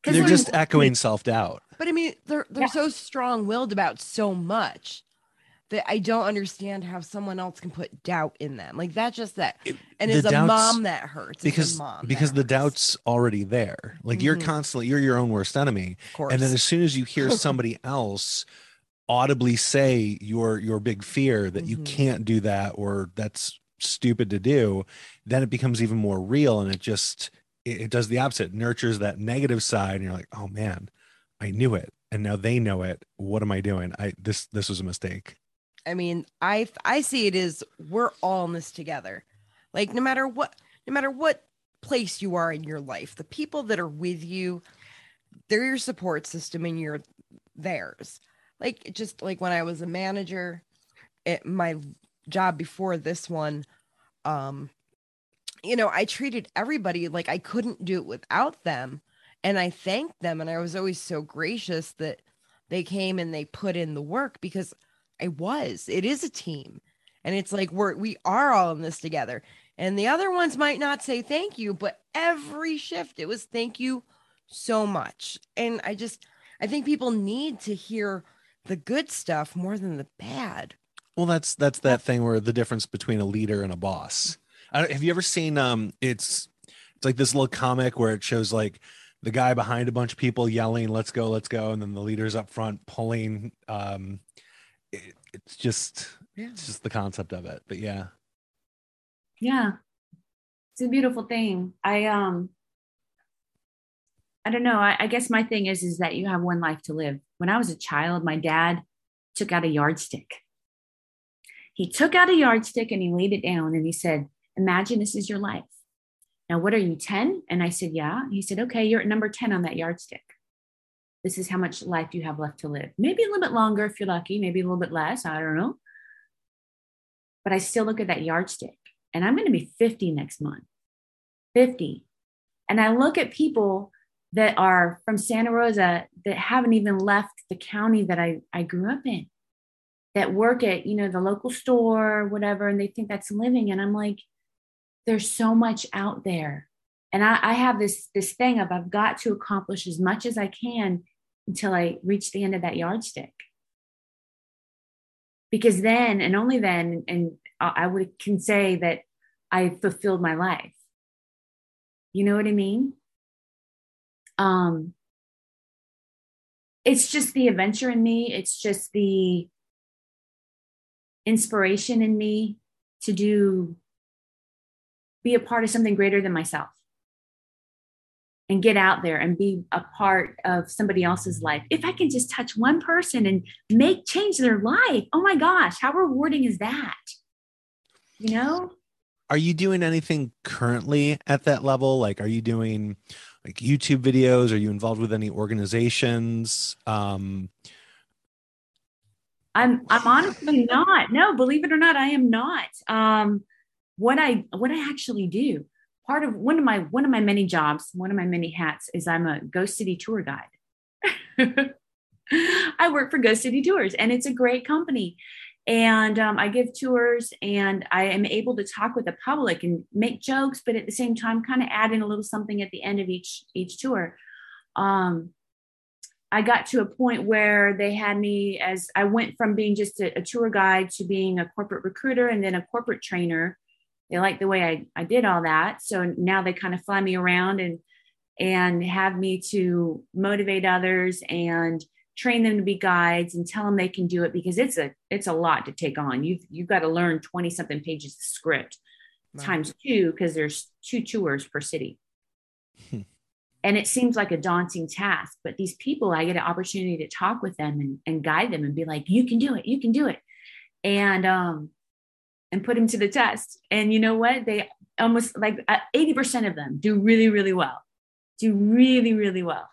they're just echoing self-doubt. But I mean, they're they're Yeah. so strong-willed about so much that I don't understand how someone else can put doubt in them. Like that's just that. And the it's a mom that hurts. Because mom because that the doubt's already there. Like you're Mhm. constantly you're your own worst enemy. of course. And then as soon as you hear somebody else audibly say your your big fear that you Mhm. can't do that or that's stupid to do, then it becomes even more real and it just it, it does the opposite, It nurtures that negative side and you're like, "Oh man, I knew it and now they know it. What am I doing? I this this was a mistake." I mean, I I see it as we're all in this together. Like no matter what no matter what place you are in your life, the people that are with you, they're your support system and you're theirs. Like just like when I was a manager at my job before this one, um you know, I treated everybody like I couldn't do it without them. And I thanked them and I was always so gracious that they came and they put in the work because I was. It is a team. And it's like we're we are all in this together. And the other ones might not say thank you, but every shift it was thank you so much. And I just I think people need to hear the good stuff more than the bad. Well, that's that's that thing where the difference between a leader and a boss. Have you ever seen um it's it's like this little comic where it shows like the guy behind a bunch of people yelling let's go let's go and then the leaders up front pulling um it, it's just Yeah. it's just the concept of it. But yeah. Yeah. It's a beautiful thing. I um I don't know. I, I guess my thing is is that you have one life to live. When I was a child, my dad took out a yardstick. He took out a yardstick and he laid it down and he said, Imagine this is your life. Now, what are you, 10? And I said, Yeah. He said, Okay, you're at number 10 on that yardstick. This is how much life you have left to live. Maybe a little bit longer if you're lucky, maybe a little bit less. I don't know. But I still look at that yardstick and I'm going to be 50 next month. 50. And I look at people that are from Santa Rosa that haven't even left the county that I, I grew up in, that work at, you know, the local store, whatever, and they think that's living. And I'm like, there's so much out there. And I, I have this this thing of I've got to accomplish as much as I can until I reach the end of that yardstick. Because then and only then, and I I would can say that I fulfilled my life. You know what I mean? Um, it's just the adventure in me. It's just the inspiration in me to do, be a part of something greater than myself and get out there and be a part of somebody else's life. If I can just touch one person and make change their life, oh my gosh, how rewarding is that? You know? Are you doing anything currently at that level? Like are you doing like YouTube videos? Are you involved with any organizations? Um I'm I'm honestly not. No, believe it or not, I am not. Um, what I what I actually do, part of one of my one of my many jobs, one of my many hats is I'm a Ghost City tour guide. I work for Ghost City Tours, and it's a great company. And um, I give tours, and I am able to talk with the public and make jokes, but at the same time, kind of add in a little something at the end of each each tour. Um, I got to a point where they had me as I went from being just a, a tour guide to being a corporate recruiter and then a corporate trainer. They liked the way I, I did all that. So now they kind of fly me around and and have me to motivate others and train them to be guides and tell them they can do it because it's a it's a lot to take on. You've you've got to learn 20 something pages of script Wow. times two because there's two tours per city. Hmm. and it seems like a daunting task, but these people, I get an opportunity to talk with them and, and guide them and be like, you can do it, you can do it. And um and put them to the test. And you know what? They almost like uh, 80% of them do really, really well. do really, really well.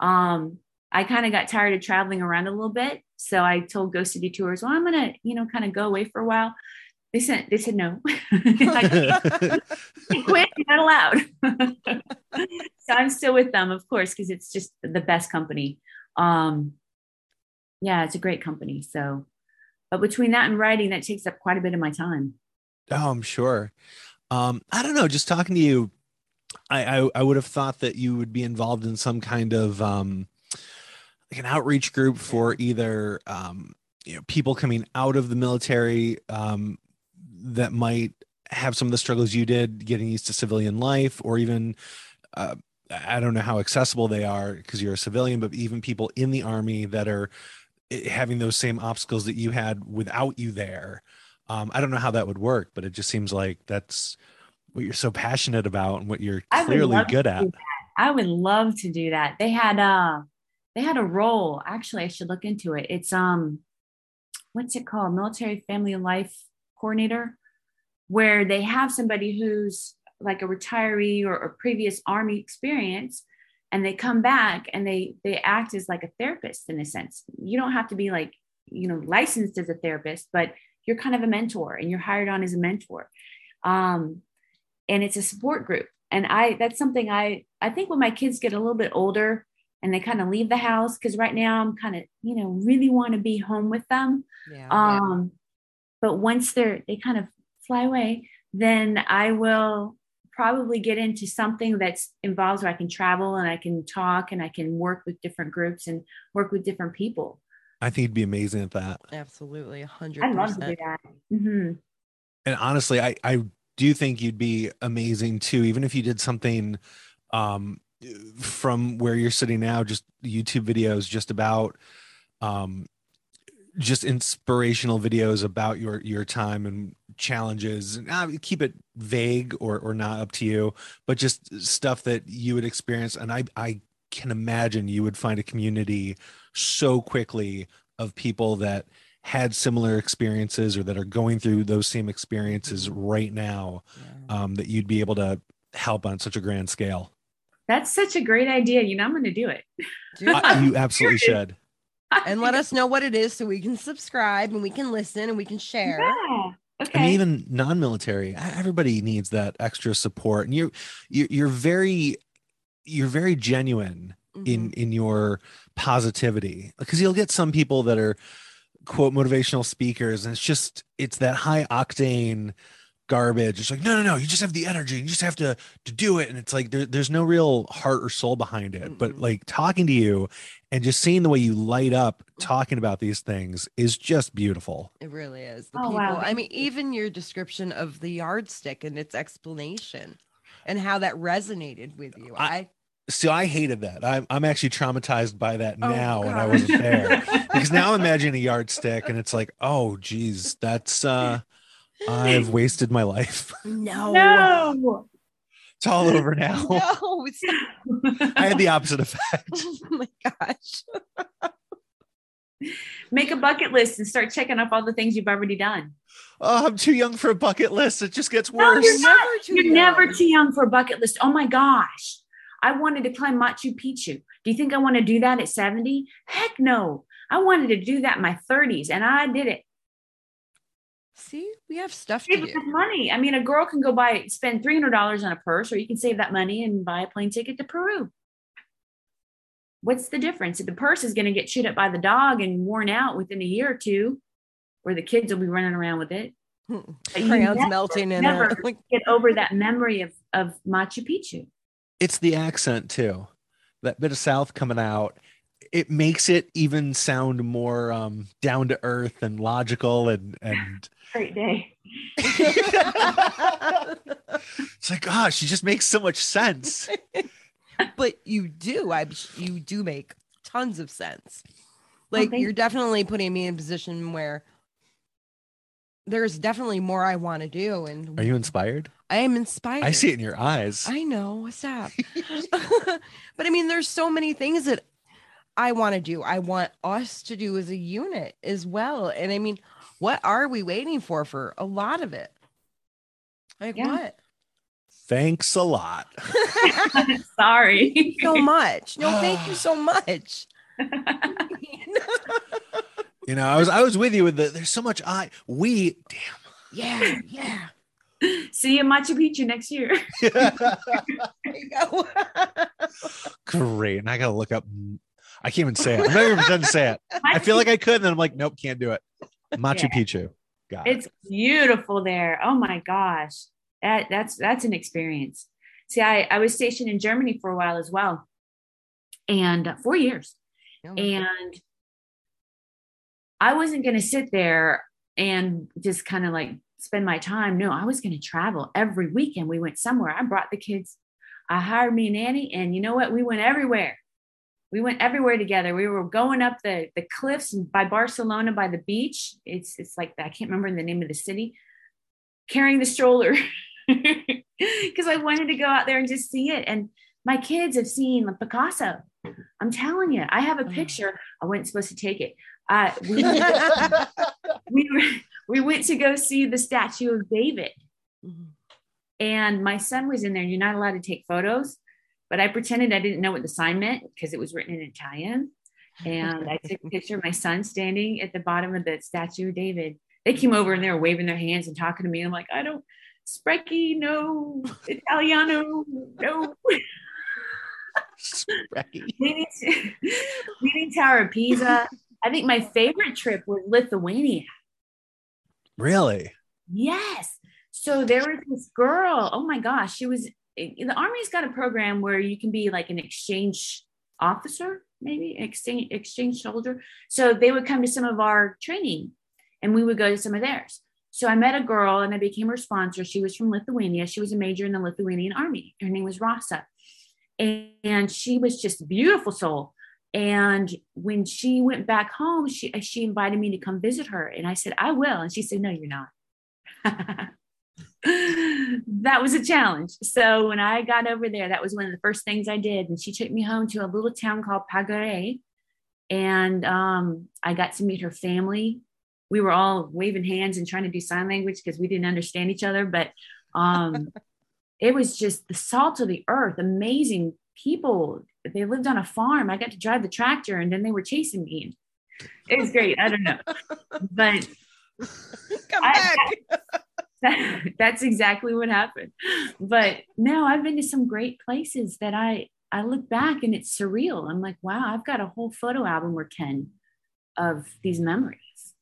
Um, I kind of got tired of traveling around a little bit. So I told Ghost City Tours, well, I'm going to, you know, kind of go away for a while. They said, they said no. like, quit, not allowed. so I'm still with them, of course, because it's just the best company. Um, yeah, it's a great company. So, but between that and writing, that takes up quite a bit of my time. Oh, I'm sure. Um, I don't know. Just talking to you, I, I, I would have thought that you would be involved in some kind of um, like an outreach group for either um, you know people coming out of the military um, that might have some of the struggles you did getting used to civilian life, or even uh, I don't know how accessible they are because you're a civilian, but even people in the army that are having those same obstacles that you had without you there. Um, I don't know how that would work, but it just seems like that's what you're so passionate about and what you're clearly good at. I would love to do that. They had uh they had a role. Actually, I should look into it. It's um what's it called? Military Family Life Coordinator, where they have somebody who's like a retiree or, or previous army experience and they come back and they they act as like a therapist in a sense. You don't have to be like, you know, licensed as a therapist, but you're kind of a mentor and you're hired on as a mentor. Um, and it's a support group. And I that's something I I think when my kids get a little bit older and they kind of leave the house because right now I'm kind of you know really want to be home with them. Yeah, um, yeah. But once they're they kind of fly away, then I will probably get into something that's involves where I can travel and I can talk and I can work with different groups and work with different people. I think you'd be amazing at that. Absolutely, a hundred. I'd love to do that. Mm-hmm. And honestly, I I do think you'd be amazing too, even if you did something um, from where you're sitting now, just YouTube videos just about um, just inspirational videos about your your time and challenges and uh, keep it vague or or not up to you but just stuff that you would experience. And i i can imagine you would find a community so quickly of people that had similar experiences or that are going through those same experiences mm-hmm. right now yeah. um, that you'd be able to help on such a grand scale. That's such a great idea. You know i'm going to do it. Uh, you absolutely should. And let us know what it is so we can subscribe and we can listen and we can share. Yeah. Okay. I mean, even non-military, everybody needs that extra support, and you, you're, you're very, you're very genuine mm-hmm. in in your positivity because you'll get some people that are quote motivational speakers and it's just it's that high octane garbage. It's like no no no you just have the energy. You just have to to do it. And it's like there, there's no real heart or soul behind it. Mm-hmm. but like talking to you and just seeing the way you light up talking about these things is just beautiful. It really is. The oh, people wow. i mean even your description of the yardstick and its explanation and how that resonated with you i, I See, I hated that. I'm, I'm actually traumatized by that oh, now, and I wasn't there. Because now I'm imagining a yardstick, and it's like, oh, geez, that's uh, I've wasted my life. No, no, it's all over now. No, I had the opposite effect. Oh my gosh. Make a bucket list and start checking off all the things you've already done. Oh, I'm too young for a bucket list. It just gets worse. No, you're, never too, you're never too young for a bucket list. Oh my gosh. I wanted to climb Machu Picchu. Do you think I want to do that at 70? Heck no. I wanted to do that in my 30s and I did it. See, we have stuff save to do. money. I mean, a girl can go buy spend three hundred dollars on a purse, or you can save that money and buy a plane ticket to Peru. What's the difference? If the purse is going to get chewed up by the dog and worn out within a year or two, or the kids will be running around with it. Crayons melting in never it. get over that memory of of Machu Picchu it's the accent too. That bit of South coming out, it makes it even sound more um, down to earth and logical and and great day. it's like, gosh, oh, she just makes so much sense. but you do, I you do make tons of sense. Oh, like oh, you're definitely putting me in a position where there's definitely more I want to do. And are you inspired? I am inspired. I see it in your eyes. I know. What's up? but I mean, there's so many things that I want to do. I want us to do as a unit as well. And I mean, what are we waiting for for a lot of it? Like yeah. what? Thanks a lot. Sorry. so much. No, thank you so much. You know, I was I was with you with the there's so much I we damn. yeah, yeah. See you in Machu Picchu next year. There you go. Great. And I gotta look up I can't even say it. I'm not even pretend to say it. I feel like I could, and then I'm like, nope, can't do it. Machu Yeah. Picchu. Got it. it's beautiful there. Oh my gosh. That that's that's an experience. See, I, I was stationed in Germany for a while as well. And uh, four years. And I wasn't going to sit there and just kind of like spend my time. No, I was going to travel every weekend. We went somewhere. I brought the kids. I hired me a nanny, and you know what? We went everywhere. We went everywhere together. We were going up the the cliffs by Barcelona by the beach. It's it's like I can't remember the name of the city. Carrying the stroller because I wanted to go out there and just see it. And my kids have seen Picasso. I'm telling you, I have a Oh. picture. I wasn't supposed to take it. Uh, we, we, were, we went to go see the statue of David, Mhm. and my son was in there. You're not allowed to take photos, but I pretended I didn't know what the sign meant because it was written in Italian. And I took a picture of my son standing at the bottom of the statue of David. They came over and they were waving their hands and talking to me. I'm like, I don't, Sprecky, no, Italiano, no. Leaning, Leaning Tower of Pisa. I think my favorite trip was Lithuania. really? Yes. So there was this girl. Oh my gosh, she was. The Army's got a program where you can be like an exchange officer, maybe exchange exchange soldier. So they would come to some of our training, and we would go to some of theirs. So I met a girl, and I became her sponsor. She was from Lithuania. She was a major in the Lithuanian Army. Her name was Rasa, and, and she was just a beautiful soul. And when she went back home, she she invited me to come visit her, and I said I will, and she said No, you're not. that was a challenge. So when I got over there, that was one of the first things I did, and she took me home to a little town called Pagare, and um, I got to meet her family. We were all waving hands and trying to do sign language because we didn't understand each other, but um, it was just the salt of the earth, amazing people. They lived on a farm. I got to drive the tractor, and then they were chasing me. It was great. I don't know, but Come I- back. that's exactly what happened. But no, I've been to some great places that I I look back and it's surreal. I'm like, wow, I've got a whole photo album or 10 of these memories.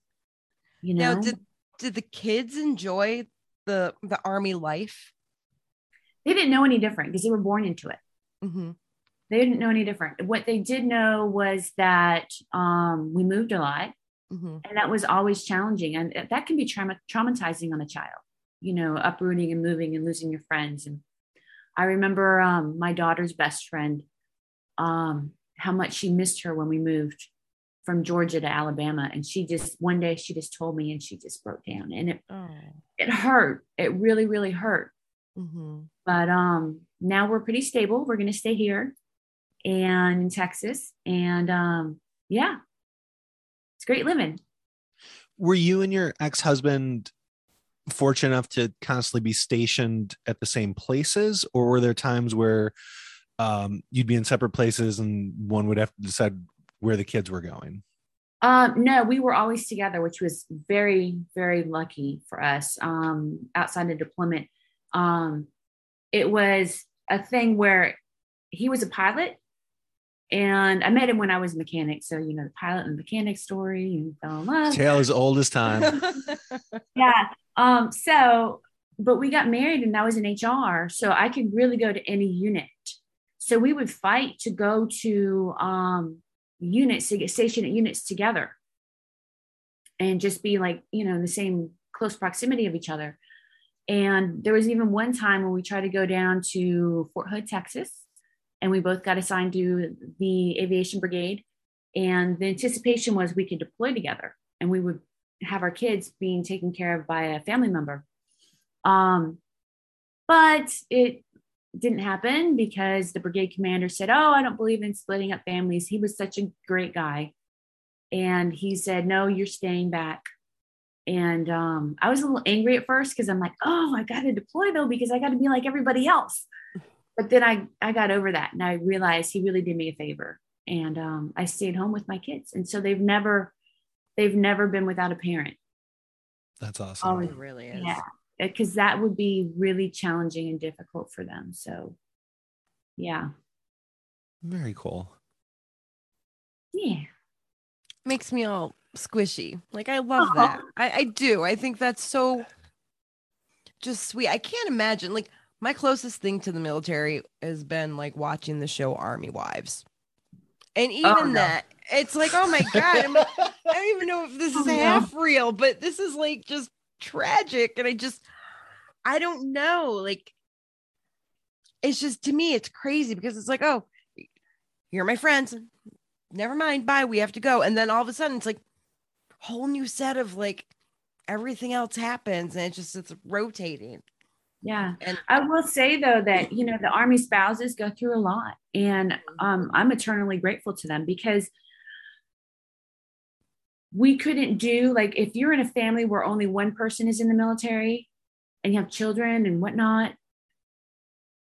You know, Now, did did the kids enjoy the the army life? they didn't know any different because they were born into it. Mhm. They didn't know any different. What they did know was that um, we moved a lot. Mhm. and that was always challenging and that can be trauma- traumatizing on a child you know uprooting and moving and losing your friends. And i remember um, my daughter's best friend um, how much she missed her when we moved from georgia to alabama. And she just one day she just told me and she just broke down. And it Oh. it hurt. It really really hurt. Mhm. but um now we're pretty stable. We're going to stay here and in texas. And um yeah. It's great living. Were you and your ex-husband fortunate enough to constantly be stationed at the same places, or were there times where um, you'd be in separate places and one would have to decide where the kids were going? Um, no, we were always together, which was very, very lucky for us. Um, outside of deployment, um, it was a thing where he was a pilot, and I met him when I was a mechanic. So you know, the pilot and mechanic story, you fell in love. Tale as old as time. yeah. Um, so, but we got married and I was in HR, so I could really go to any unit. So we would fight to go to um, units to get stationed at units together and just be like, you know, in the same close proximity of each other. And there was even one time when we tried to go down to Fort Hood, Texas, and we both got assigned to the aviation brigade. And the anticipation was we could deploy together and we would have our kids being taken care of by a family member. Um, but it didn't happen because the brigade commander said, Oh, I don't believe in splitting up families. He was such a great guy. And he said, No, you're staying back. And um, I was a little angry at first because I'm like, oh, I got to deploy though because I got to be like everybody else. But then I I got over that and I realized he really did me a favor. And um, I stayed home with my kids, and so they've never they've never been without a parent. That's awesome. Always, It really is. yeah, because that would be really challenging and difficult for them. So, yeah, Very cool. yeah, Makes me all squishy. Like I love Aw. that. I, I do. I think that's so just sweet. I can't imagine. Like my closest thing to the military has been like watching the show Army Wives. And oh, even Oh, no. that, it's like, oh my God, I don't even know if this oh, is Oh, no. half real, but this is like just tragic. And I just, I don't know. Like, it's just to me, it's crazy because it's like, oh, you're my friends. Never mind. Bye. We have to go. And then all of a sudden, it's like whole new set of like everything else happens, and it just it's rotating. Yeah. And I will say though that you know the army spouses go through a lot, and um, I'm eternally grateful to them because we couldn't do like if you're in a family where only one person is in the military and you have children and whatnot,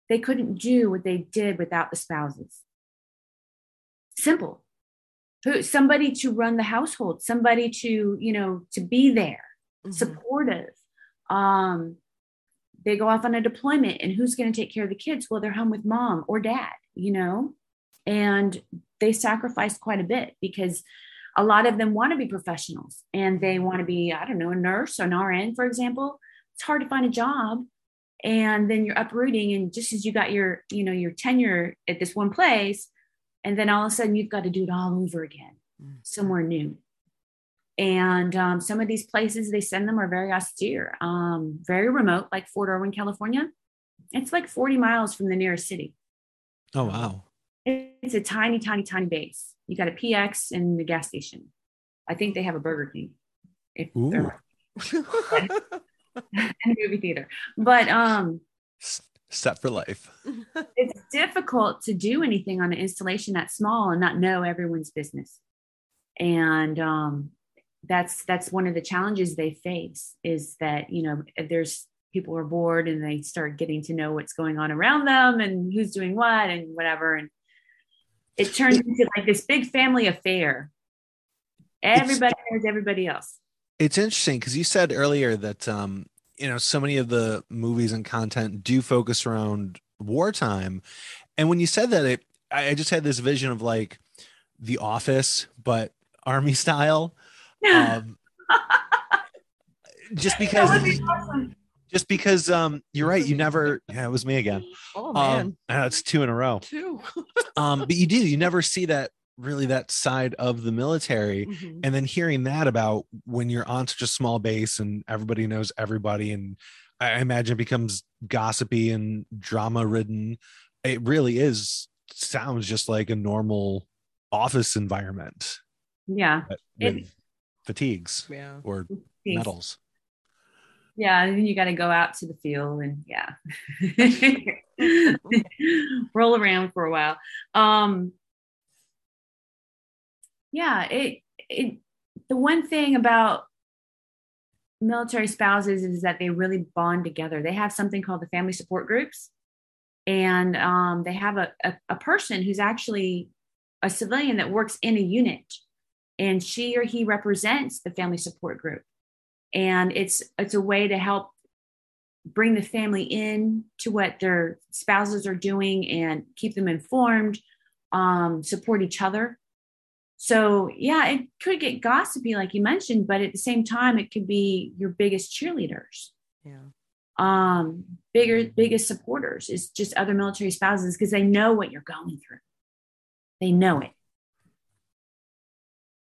they couldn't do what they did without the spouses. Simple. Who somebody to run the household, somebody to you know to be there Mhm. supportive. Um, they go off on a deployment, and who's going to take care of the kids? Well, they're home with mom or dad, you know, and they sacrifice quite a bit because a lot of them want to be professionals and they want to be, I don't know, a nurse or an RN, for example. It's hard to find a job. And then you're uprooting, and just as you got your, you know, your tenure at this one place, and then all of a sudden you've got to do it all over again, Mm. somewhere new and um, some of these places they send them are very austere um, very remote like fort irwin california. It's like 40 miles from the nearest city. Oh wow. it's a tiny tiny tiny base. You got a px and the gas station. I think they have a burger king if Ooh. they're and a movie theater. But um Set for life. it's difficult to do anything on an installation that small and not know everyone's business. And um, that's that's one of the challenges they face is that you know there's people are bored and they start getting to know what's going on around them and who's doing what and whatever. And it turns into like this big family affair. Everybody knows everybody else. It's interesting because you said earlier that um, you know so many of the movies and content do focus around wartime, and when you said that, it I I just had this vision of like The Office, but army style. Um, just because, that would be awesome. just because, um, you're right. You never. Yeah, it was me again. oh man, Um, know it's two in a row. two. Um, but you do. You never see that really that side of the military. Mhm. and then hearing that about when you're on such a small base and everybody knows everybody and i imagine it becomes gossipy and drama ridden it really is sounds just like a normal office environment yeah but It- with fatigues Yeah. or Thanks. medals Yeah, and then you got to go out to the field and yeah, roll around for a while. Um, yeah, it it the one thing about military spouses is that they really bond together. They have something called the family support groups, and um, they have a, a a person who's actually a civilian that works in a unit, and she or he represents the family support group. And it's it's a way to help bring the family in to what their spouses are doing and keep them informed um, support each other. So yeah it could get gossipy like you mentioned but at the same time it could be your biggest cheerleaders. Yeah. um bigger biggest supporters is just other military spouses because they know what you're going through. They know it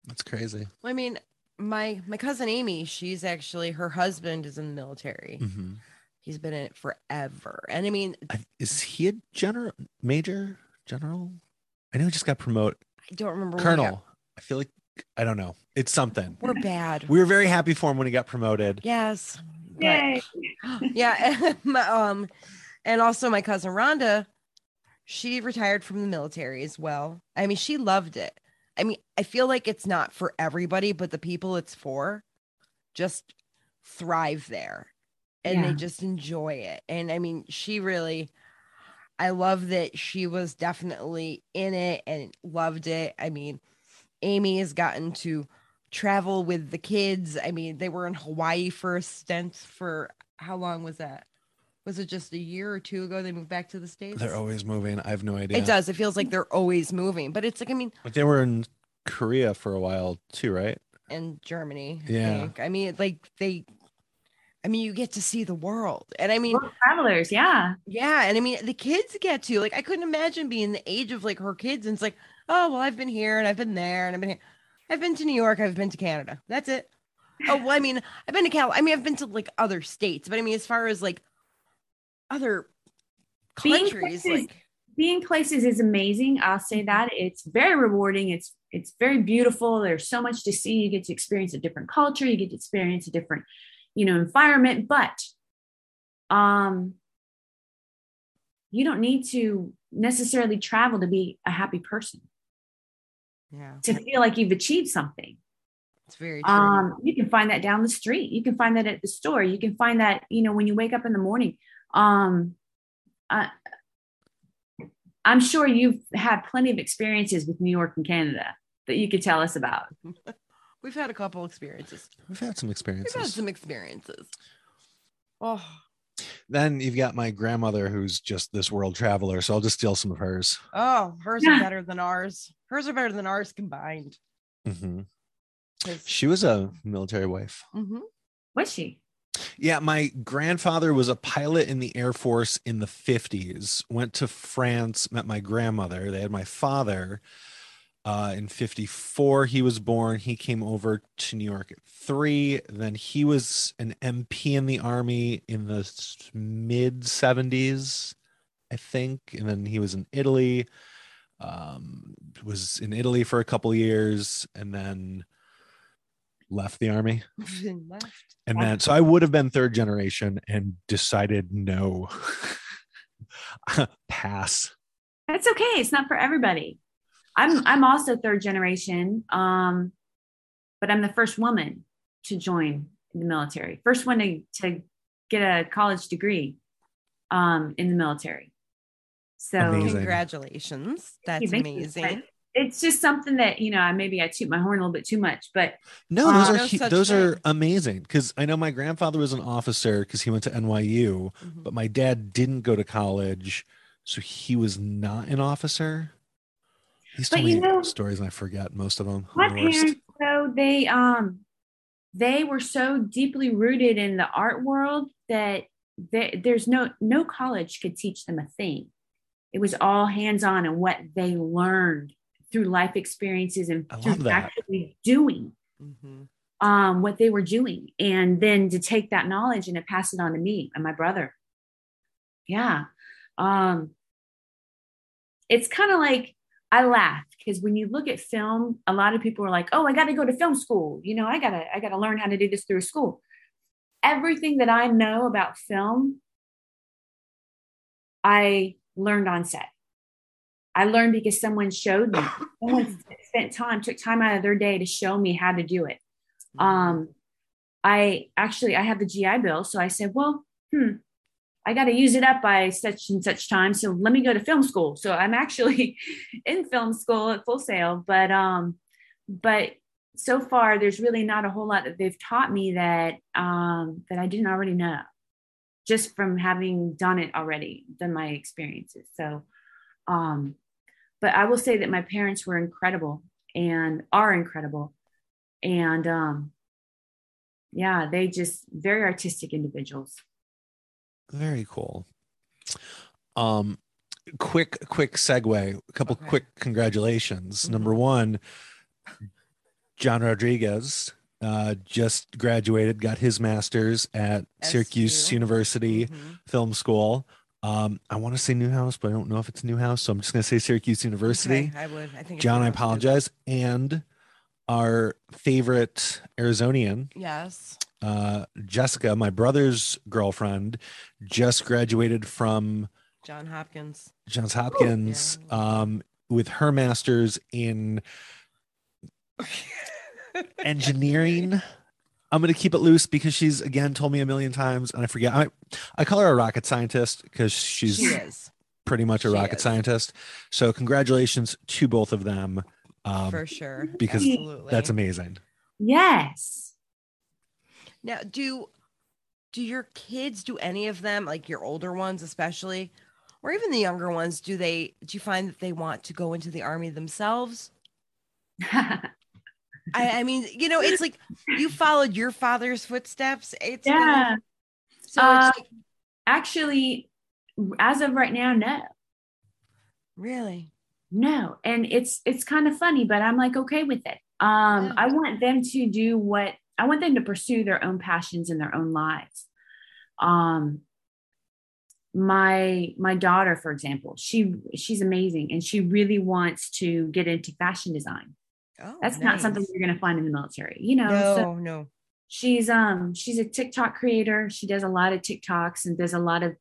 that's crazy I mean, my my cousin Amy, she's actually her husband is in the military. Mhm. He's been in it forever. And I mean, I- is he a general major general i know he just got promoted I don't remember colonel got- i feel like i don't know it's something We're bad. we were very happy for him when he got promoted yes. but- Yay. yeah. my, um, and also my cousin Rhonda, she retired from the military as well. I mean, she loved it. I mean, I feel like it's not for everybody, but the people it's for, just thrive there and Yeah. they just enjoy it. And I mean, she really, I love that she was definitely in it and loved it. I mean, Amy has gotten to travel with the kids. I mean, they were in Hawaii for a stint for how long was that? Was it just a year or two ago they moved back to the States? They're always moving. I have no idea. It does. It feels like they're always moving, but it's like, I mean, But they were in Korea for a while too, right? in Germany. I Yeah. think. I mean, like they, I mean, you get to see the world. And I mean, World travelers, yeah. yeah. And I mean, the kids get to, like, I couldn't imagine being the age of like her kids. And it's like, oh, well, I've been here and I've been there and I've been here. I've been to New York. I've been to Canada. That's it. Oh, well, I mean, I've been to Cal. I mean, I've been to like other states, but I mean, as far as like other Being countries, places- like, being places is amazing. I'll say that. It's very rewarding. It's it's very beautiful. There's so much to see. You get to experience a different culture. You get to experience a different you know environment. But um you don't need to necessarily travel to be a happy person. Yeah, to feel like you've achieved something. It's very true. um you can find that down the street. You can find that at the store. You can find that you know when you wake up in the morning um I, i'm sure you've had plenty of experiences with new york and canada that you could tell us about We've had a couple experiences. We've had some experiences. We've had some experiences. Oh, Then you've got my grandmother who's just this world traveler, so I'll just steal some of hers. oh, hers Yeah. are better than ours. Hers are better than ours combined. hmm 'Cause- She was a military wife. Mhm. was she Yeah, my grandfather was a pilot in the Air Force in the 50s. Went to France, met my grandmother. They had my father uh, in 54. He was born. He came over to New York at three. Then he was an MP in the Army in the mid 70s, I think. And then he was in Italy. Um, was in Italy for a couple years and then left the army. And left. And then, so I would have been third generation and decided no, pass. that's okay it's not for everybody i'm i'm also third generation um but i'm the first woman to join the military first one to, to get a college degree um in the military so Amazing. Congratulations. That's Thank you. amazing. It's just something that you know maybe i toot my horn a little bit too much but No, Uh, those are no hu- such those are amazing because I know my grandfather was an officer because he went to NYU, Mhm. but my dad didn't go to college, so he was not an officer. He's told you me know- stories and I forget most of them. my the parents though they um they were so deeply rooted in the art world that they, there's no no college could teach them a thing it was all hands on and what they learned through life experiences and I through actually doing Mhm. um, what they were doing. And then to take that knowledge and to pass it on to me and my brother. Yeah. Um, it's kind of like i laugh because when you look at film a lot of people are like oh i got to go to film school. You know i gotta i gotta learn how to do this through school. Everything that i know about film i learned on set i learned because someone showed me. Someone spent time took time out of their day to show me how to do it. Um i actually i have the gi bill so i said well hmm i got to use it up by such and such time so let me go to film school. So i'm actually in film school at full sail but um but so far there's really not a whole lot that they've taught me that um that i didn't already know just from having done it already done my experiences. So um but i will say that my parents were incredible and are incredible and um yeah they just very artistic individuals Very cool. Um, quick, quick segue. A couple Okay. quick congratulations. Mhm. Number one, John Rodriguez uh, just graduated, got his master's at Syracuse SU. University Mhm. Film School. Um, I want to say Newhouse, but I don't know if it's Newhouse, so I'm just going to say Syracuse University. Okay, I would. I think. John, I apologize. And our favorite Arizonian, Yes. uh, Jessica, my brother's girlfriend, just graduated from John Hopkins. Johns Hopkins Yeah. um, with her master's in engineering. I'm gonna keep it loose because she's again told me a million times, and I forget. I I call her a rocket scientist because she's She is pretty much a She rocket is. scientist. So congratulations to both of them. Um, for sure. because Absolutely. that's amazing. Yes. Now, do do your kids do any of them, like your older ones especially, or even the younger ones, do they do you find that they want to go into the army themselves? I, I mean, you know, it's like you followed your father's footsteps. It's yeah. so Uh, it's like, Actually, as of right now, no. really No. And it's it's kind of funny, but I'm like okay with it. Um, Yeah. I want them to do what I want them to pursue their own passions in their own lives. Um my my daughter, for example, she she's amazing and she really wants to get into fashion design. Oh, That's not something you're gonna find in the military, you know. No, So no. she's um she's a TikTok creator. She does a lot of TikToks and does a lot of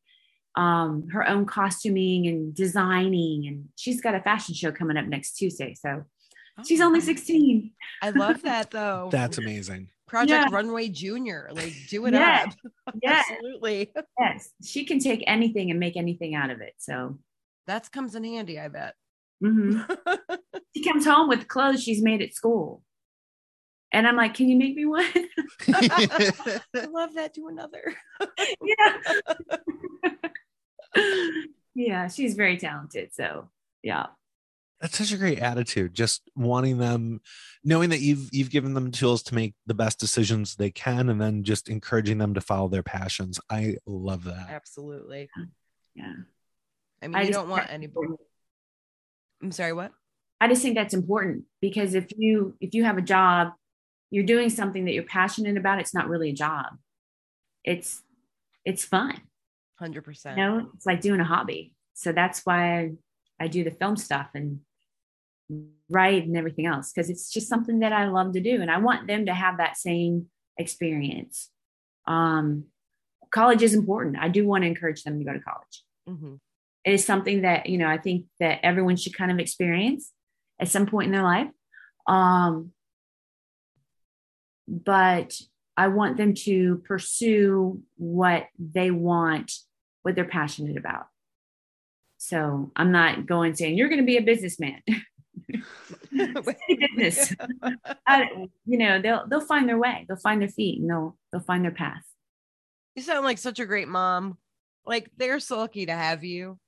um her own costuming and designing and she's got a fashion show coming up next Tuesday. So she's Oh, only 16. I love that though. That's amazing. Project Yeah. Runway Junior. Like do it Yeah. up. Yes. Absolutely. Yes. She can take anything and make anything out of it. So That comes in handy, I bet. Mhm. she comes home with clothes she's made at school. And I'm like, can you make me one? I love that. Do another. yeah. yeah, she's very talented. So yeah. That's such a great attitude. Just wanting them, knowing that you've you've given them tools to make the best decisions they can, and then just encouraging them to follow their passions. I love that. Absolutely. Yeah. I mean, I you just don't want think anybody. I'm sorry, what? I just think that's important because if you if you have a job, you're doing something that you're passionate about, it's not really a job. It's it's fun. 100%. You know, it's like doing a hobby. So that's why I, I do the film stuff and write and everything else because it's just something that I love to do and I want them to have that same experience. Um college is important. I do want to encourage them to go to college. Mhm. It is something that you know i think that everyone should kind of experience at some point in their life. Um but i want them to pursue what they want what they're passionate about. So i'm not going saying you're going to be a businessman. Business. I, you know they'll they'll find their way. They'll find their feet and they'll they'll find their path. You sound like such a great mom. Like they're so lucky to have you.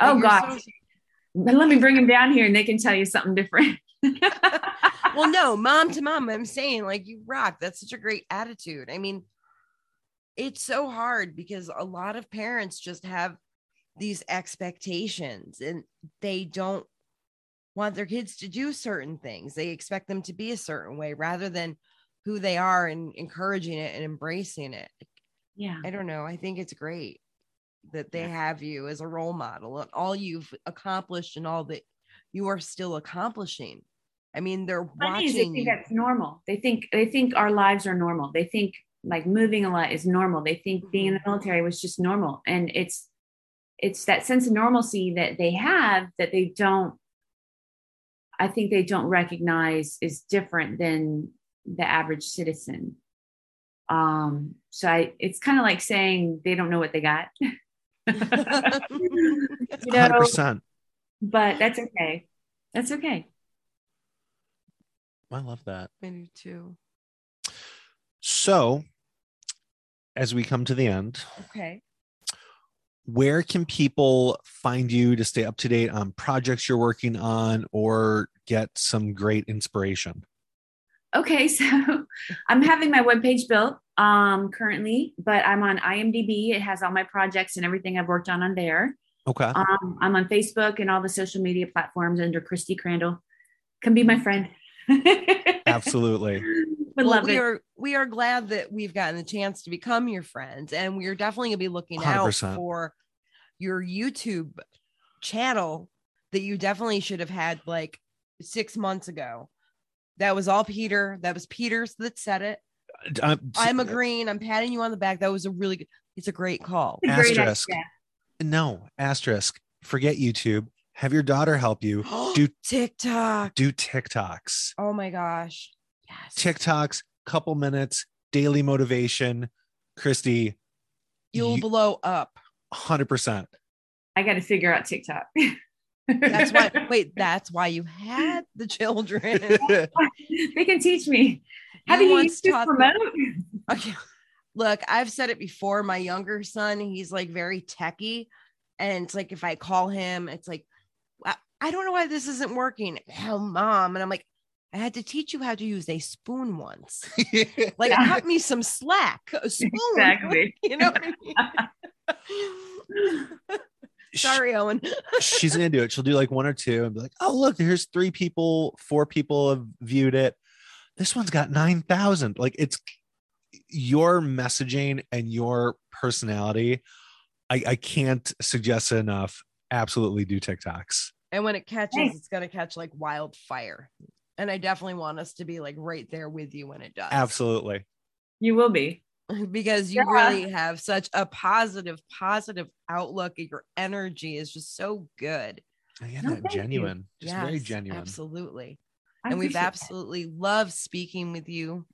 Oh god so- let me bring them down here and they can tell you something different well, no, mom to mom. I'm saying like you rock. That's such a great attitude. I mean, it's so hard because a lot of parents just have these expectations and they don't want their kids to do certain things. They expect them to be a certain way rather than who they are and encouraging it and embracing it. yeah I don't know. I think it's great that they have you as a role model and all you've accomplished and all that you are still accomplishing. I mean, they're is they watching think that's normal. They think they think our lives are normal. They think like moving a lot is normal. They think being in the military was just normal, and it's it's that sense of normalcy that they have that they don't. I think they don't recognize is different than the average citizen. Um, so I, it's kind of like saying they don't know what they got. you Hundred know, percent. but that's okay. That's okay. I love that. I do too. So, as we come to the end, Okay. where can people find you to stay up to date on projects you're working on or get some great inspiration? Okay, so I'm having my webpage built um, currently, but I'm on IMDb. It has all my projects and everything I've worked on on there. Okay. Um, I'm on Facebook and all the social media platforms under Christy Crandall. Come be my friend. Absolutely. Would well, love we it. are we are glad that we've gotten the chance to become your friends, and we are definitely gonna be looking out 100%. for your YouTube channel that you definitely should have had like six months ago. That was all Peter. That was Peter's that said it. Um, I'm agreeing. I'm patting you on the back. That was a really good. It's a great call. A great asterisk. idea. no asterisk. Forget YouTube. Have your daughter help you do TikTok. do TikToks. Oh my gosh. Yes. TikToks, couple minutes, daily motivation. Christy, You'll You- blow up. 100%. I got to figure out TikTok. That's why. wait, that's why you had the children. they can teach me. How You do you once use this taught them- Okay. Look, I've said it before. My younger son, he's like very techie. And it's like if I call him, it's like, "I- I don't know why this isn't working. Hell, mom. And I'm like, I had to teach you how to use a spoon once. Like, Yeah. cut me some slack. A spoon. Exactly. You know what I mean? Sorry, Owen. she's gonna do it. She'll do like one or two and be like, "Oh, look, here's three people, four people have viewed it. This one's got nine thousand. Like it's your messaging and your personality. I, I can't suggest it enough. Absolutely do TikToks. And when it catches, Thanks. it's going to catch like wildfire. And I definitely want us to be like right there with you when it does. Absolutely. You will be. because you Yeah. really have such a positive, positive outlook. and Your energy is just so good. Yeah, No, that you. genuine. Just very genuine. Absolutely. I and we've appreciate that. absolutely loved speaking with you.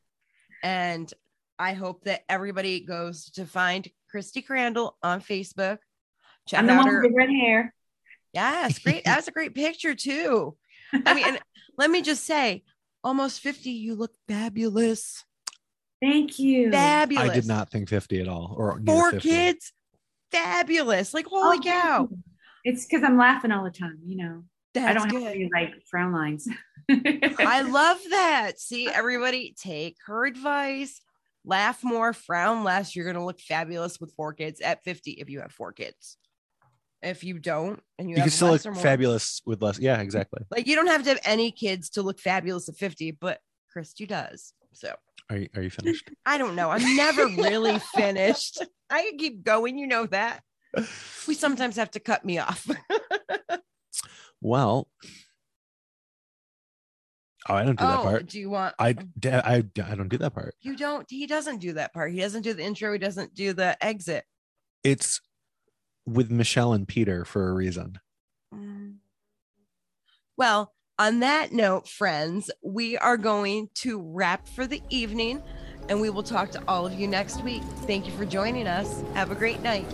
And I hope that everybody goes to find Christy Crandall on Facebook. Check I'm the out one her. with the red hair. Yes, great. That's a great picture too. I mean, and let me just say, almost 50, you look fabulous. Thank you. Fabulous. I did not think 50 at all. Or near Four kids, fabulous. Like, holy Oh, cow. It's because I'm laughing all the time. You know, That's I don't good. have any like frown lines. I love that. See, everybody take her advice. Laugh more, frown less. You're going to look fabulous with four kids at 50 if you have four kids. If you don't, and you, You have can still less look or more, fabulous with less. Yeah, exactly. Like you don't have to have any kids to look fabulous at 50, but Christy does. So Are you, are you finished? I don't know. I'm never really finished. I can keep going. You know that. We sometimes have to cut me off. Well, oh, I don't do that oh, part. do you want? I, I, I don't do that part. You don't. He doesn't do that part. He doesn't do the intro. He doesn't do the exit. It's with Michelle and Peter for a reason. Mm. Well, on that note, friends, we are going to wrap for the evening and we will talk to all of you next week. Thank you for joining us. Have a great night.